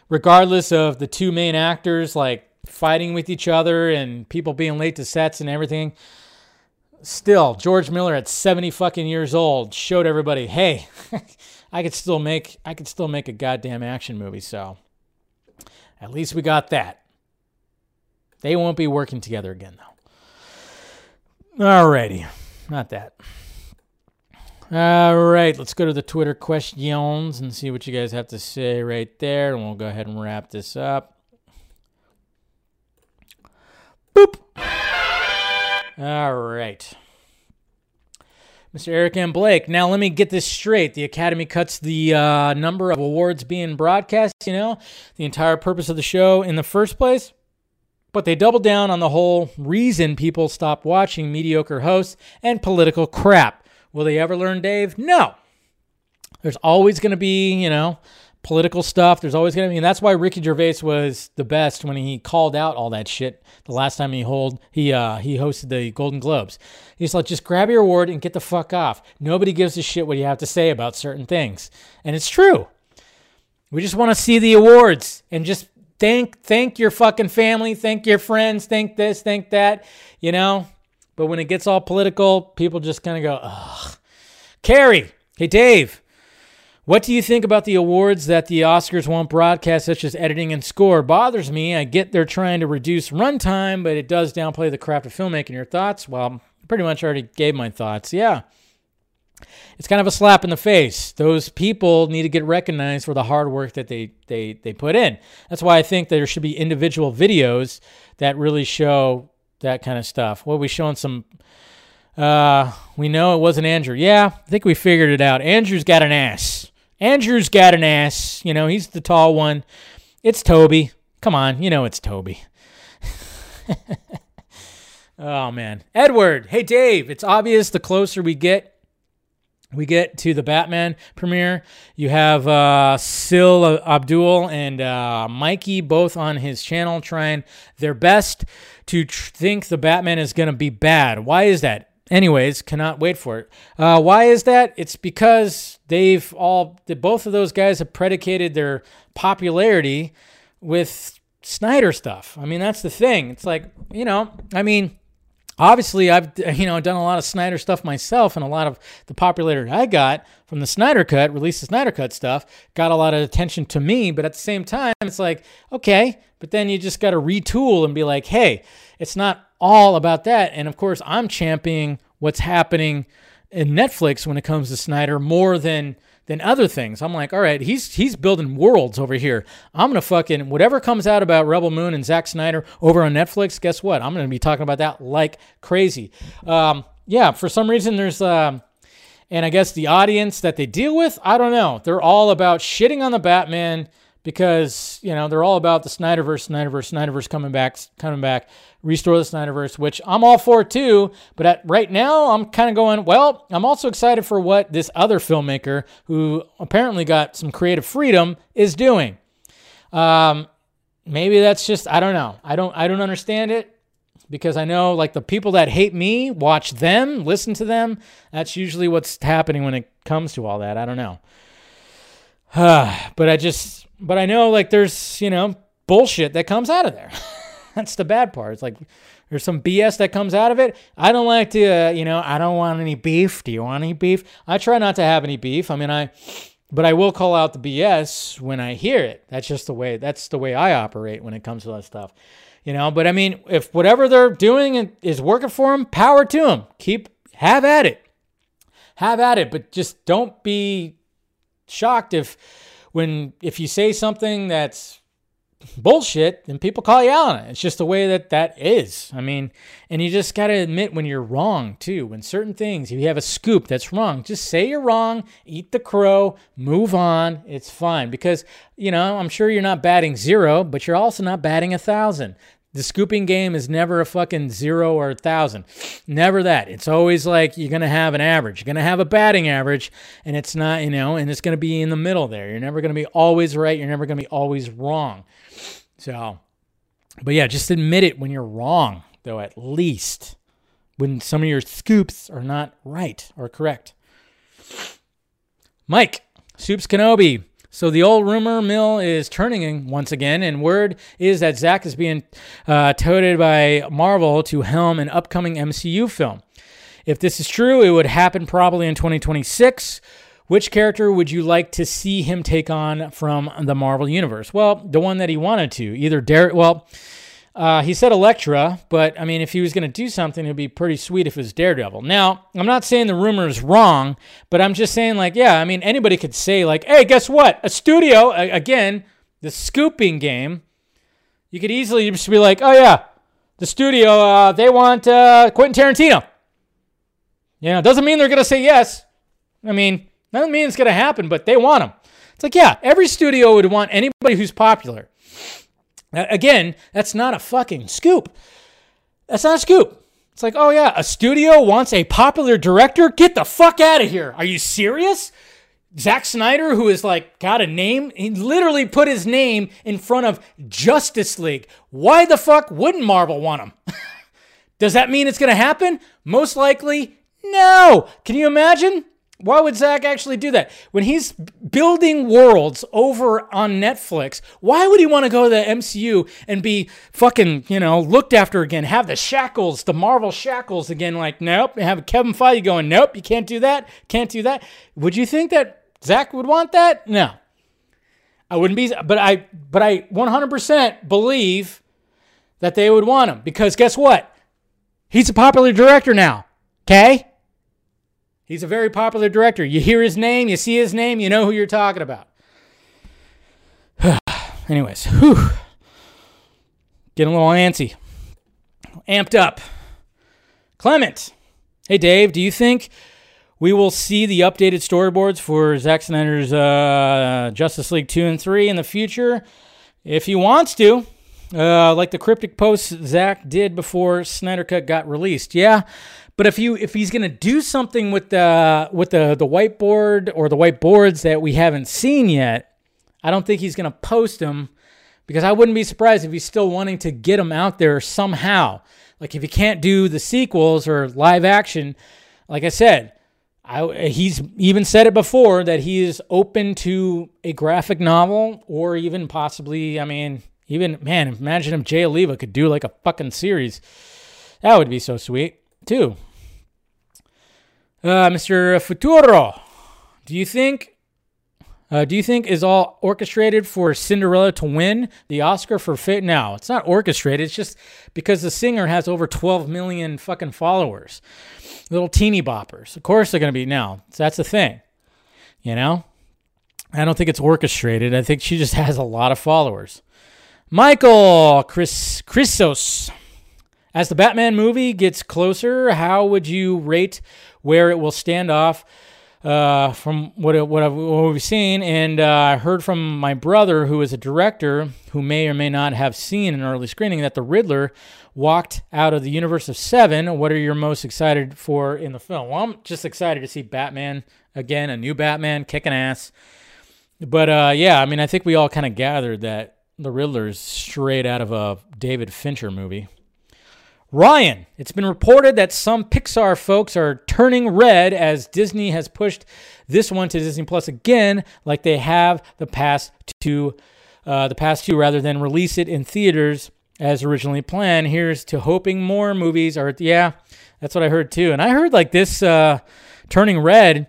regardless of the two main actors like fighting with each other and people being late to sets and everything. Still, George Miller at 70 fucking years old showed everybody, hey, I could still make I could still make a goddamn action movie. So at least we got that. They won't be working together again, though. Alrighty. Not that. All right, let's go to the Twitter questions and see what you guys have to say right there, and we'll go ahead and wrap this up. Boop. All right. Mr. Eric M. Blake. Now, let me get this straight. The Academy cuts the uh, number of awards being broadcast, you know, the entire purpose of the show in the first place. But they double down on the whole reason people stop watching mediocre hosts and political crap. Will they ever learn, Dave? No. There's always going to be, you know, political stuff. There's always going to be, and that's why Ricky Gervais was the best when he called out all that shit the last time he hold he uh he hosted the Golden Globes. He's like, just grab your award and get the fuck off. Nobody gives a shit what you have to say about certain things, and it's true. We just want to see the awards and just thank thank your fucking family, thank your friends, thank this, thank that, you know. But when it gets all political, people just kind of go, ugh. Carrie, hey Dave, what do you think about the awards that the Oscars won't broadcast, such as editing and score? Bothers me. I get they're trying to reduce runtime, but it does downplay the craft of filmmaking. Your thoughts? Well, pretty much already gave my thoughts. Yeah. It's kind of a slap in the face. Those people need to get recognized for the hard work that they, they, they put in. That's why I think there should be individual videos that really show that kind of stuff. Well, we showing some uh, we know it wasn't Andrew. Yeah, I think we figured it out. Andrew's got an ass. Andrew's got an ass. You know, he's the tall one. It's Tobey. Come on, you know it's Tobey. oh man, Edward. Hey Dave. It's obvious the closer we get we get to the Batman premiere. You have uh, Sil Abdul and uh, Mikey both on his channel trying their best to tr- think the Batman is going to be bad. Why is that? Anyways, cannot wait for it. Uh, why is that? It's because they've all, the, both of those guys have predicated their popularity with Snyder stuff. I mean, that's the thing. It's like, you know, I mean, obviously I've you know done a lot of Snyder stuff myself, and a lot of the popularity I got from the Snyder Cut, release the Snyder Cut stuff, got a lot of attention to me. But at the same time, it's like okay, but then you just got to retool and be like, hey, it's not all about that. And of course, I'm championing what's happening in Netflix when it comes to Snyder more than than other things. I'm like, all right, he's he's building worlds over here. I'm gonna fucking whatever comes out about Rebel Moon and Zack Snyder over on Netflix. Guess what? I'm gonna be talking about that like crazy. Um, yeah, for some reason there's. Um, and I guess the audience that they deal with, I don't know. They're all about shitting on the Batman because you know they're all about the Snyderverse, Snyderverse, Snyderverse coming back, coming back, restore the Snyderverse, which I'm all for too. But at, right now, I'm kind of going. Well, I'm also excited for what this other filmmaker, who apparently got some creative freedom, is doing. Um, maybe that's just I don't know. I don't I don't understand it because I know like the people that hate me watch them, listen to them. That's usually what's happening when it comes to all that. I don't know. but I just but I know like there's, you know, bullshit that comes out of there. That's the bad part. It's like there's some BS that comes out of it. I don't like to, uh, you know, I don't want any beef. Do you want any beef? I try not to have any beef. I mean, I, but I will call out the BS when I hear it. That's just the way, that's the way I operate when it comes to that stuff, you know. But I mean, if whatever they're doing is working for them, power to them. Keep, have at it. Have at it. But just don't be shocked if, when if you say something that's bullshit, then people call you out on it. It's just the way that that is. I mean, and you just got to admit when you're wrong too. When certain things, if you have a scoop that's wrong, just say you're wrong, eat the crow, move on. It's fine because, you know, I'm sure you're not batting zero, but you're also not batting a thousand. The scooping game is never a fucking zero or a thousand. Never that. It's always like you're going to have an average. You're going to have a batting average, and it's not, you know, and it's going to be in the middle there. You're never going to be always right. You're never going to be always wrong. So, but yeah, just admit it when you're wrong, though, at least when some of your scoops are not right or correct. Mike, Soups Kenobi. So the old rumor mill is turning once again, and word is that Zack is being uh, toted by Marvel to helm an upcoming MCU film. If this is true, it would happen probably in 2026. Which character would you like to see him take on from the Marvel Universe? Well, the one that he wanted to. Either Derek, well, uh, he said Elektra, but I mean, if he was going to do something, it'd be pretty sweet if it was Daredevil. Now, I'm not saying the rumor is wrong, but I'm just saying, like, yeah, I mean, anybody could say, like, hey, guess what? A studio, again, the scooping game, you could easily just be like, oh, yeah, the studio, uh, they want uh, Quentin Tarantino. You know, doesn't mean they're going to say yes. I mean, doesn't mean it's going to happen, but they want him. It's like, yeah, every studio would want anybody who's popular. Again, that's not a fucking scoop. That's not a scoop. It's like, oh yeah, a studio wants a popular director? Get the fuck out of here. Are you serious? Zack Snyder, who is like got a name, he literally put his name in front of Justice League. Why the fuck wouldn't Marvel want him? Does that mean it's gonna happen? Most likely, no. Can you imagine? Why would Zack actually do that? When he's building worlds over on Netflix, why would he want to go to the MCU and be fucking, you know, looked after again? Have the shackles, the Marvel shackles again, like, nope. Have Kevin Feige going, nope, you can't do that, can't do that. Would you think that Zack would want that? No. I wouldn't be, but I, but I 100% believe that they would want him because guess what? He's a popular director now. Okay? He's a very popular director. You hear his name, you see his name, you know who you're talking about. Anyways, whew. Getting a little antsy. Amped up. Clement. Hey, Dave, do you think we will see the updated storyboards for Zack Snyder's uh, Justice League 2 and 3 in the future if he wants to. Uh, like the cryptic posts Zack did before Snyder Cut got released. Yeah, but if you if he's gonna do something with the with the the whiteboard or the whiteboards that we haven't seen yet, I don't think he's gonna post them because I wouldn't be surprised if he's still wanting to get them out there somehow. Like if he can't do the sequels or live action, like I said, I, he's even said it before that he is open to a graphic novel or even possibly, I mean, even, man, imagine if Jay Oliva could do like a fucking series. That would be so sweet, too. Uh, Mr. Futuro, do you think uh, do you think is all orchestrated for Cinderella to win the Oscar for Fit? Now it's not orchestrated. It's just because the singer has over 12 million fucking followers, little teeny boppers. Of course they're gonna be now. So that's the thing, you know. I don't think it's orchestrated. I think she just has a lot of followers. Michael Chris Christos. As the Batman movie gets closer, how would you rate where it will stand off uh, from what what, I've, what we've seen, and uh, I heard from my brother, who is a director who may or may not have seen an early screening, that the Riddler walked out of the universe of Seven. What are you most excited for in the film? Well, I'm just excited to see Batman again, a new Batman kicking ass. But uh, yeah, I mean, I think we all kind of gathered that the Riddler is straight out of a David Fincher movie. Ryan, it's been reported that some Pixar folks are turning red as Disney has pushed this one to Disney Plus again, like they have the past two, uh, the past two, rather than release it in theaters as originally planned. Here's to hoping more movies are. Yeah, that's what I heard too, and I heard like this uh, turning red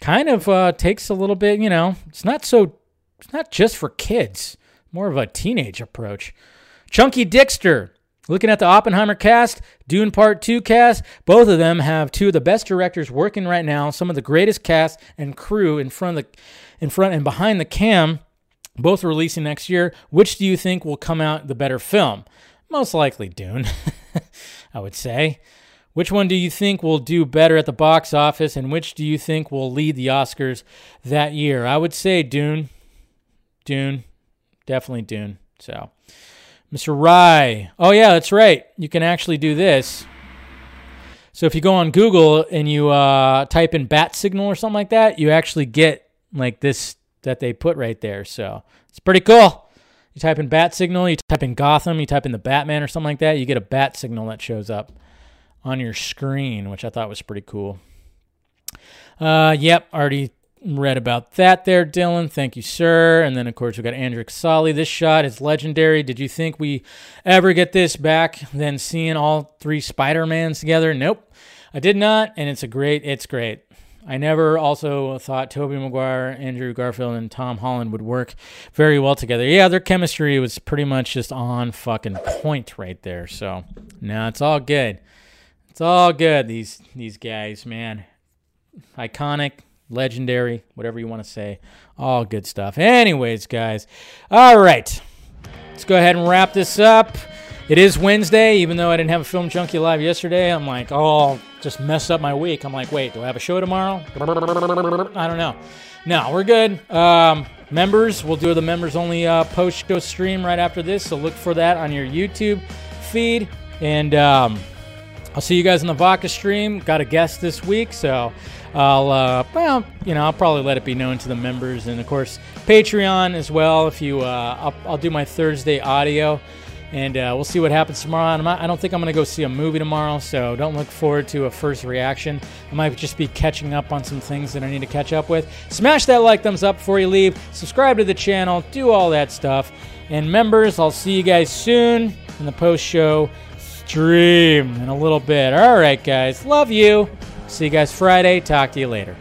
kind of uh, takes a little bit. You know, it's not so. It's not just for kids. More of a teenage approach. Chunky Dixter. Looking at the Oppenheimer cast, Dune Part 2 cast, both of them have two of the best directors working right now, some of the greatest cast and crew in front of the in front and behind the cam, both releasing next year. Which do you think will come out the better film? Most likely Dune, I would say. Which one do you think will do better at the box office and which do you think will lead the Oscars that year? I would say Dune. Dune. Definitely Dune. So, Mr. Rye. Oh, yeah, that's right. You can actually do this. So if you go on Google and you uh, type in bat signal or something like that, you actually get like this that they put right there. So it's pretty cool. You type in bat signal, you type in Gotham, you type in the Batman or something like that, you get a bat signal that shows up on your screen, which I thought was pretty cool. Uh, yep, already read about that there, Dylan. Thank you, sir. And then, of course, we got Andrew Casali. This shot is legendary. Did you think we ever get this back than seeing all three Spider-Mans together? Nope. I did not, and it's a great, it's great. I never also thought Tobey Maguire, Andrew Garfield, and Tom Holland would work very well together. Yeah, their chemistry was pretty much just on fucking point right there. So, no, it's all good. It's all good. These these guys, man, iconic, legendary, whatever you want to say. All good stuff. Anyways, guys. All right. Let's go ahead and wrap this up. It is Wednesday, even though I didn't have a Film Junkee live yesterday. I'm like, oh, just mess up my week. I'm like, wait, do I have a show tomorrow? I don't know. No, we're good. Um, members, we'll do the members only uh, post show stream right after this. So look for that on your YouTube feed. And um, I'll see you guys in the Vodka stream. Got a guest this week, so I'll, uh, well, you know, I'll probably let it be known to the members, and of course, Patreon as well. If you, uh, I'll, I'll do my Thursday audio, and uh, we'll see what happens tomorrow. Not, I don't think I'm going to go see a movie tomorrow, so don't look forward to a first reaction. I might just be catching up on some things that I need to catch up with. Smash that like thumbs up before you leave. Subscribe to the channel. Do all that stuff. And members, I'll see you guys soon in the post show stream in a little bit. All right, guys. Love you. See you guys Friday. Talk to you later.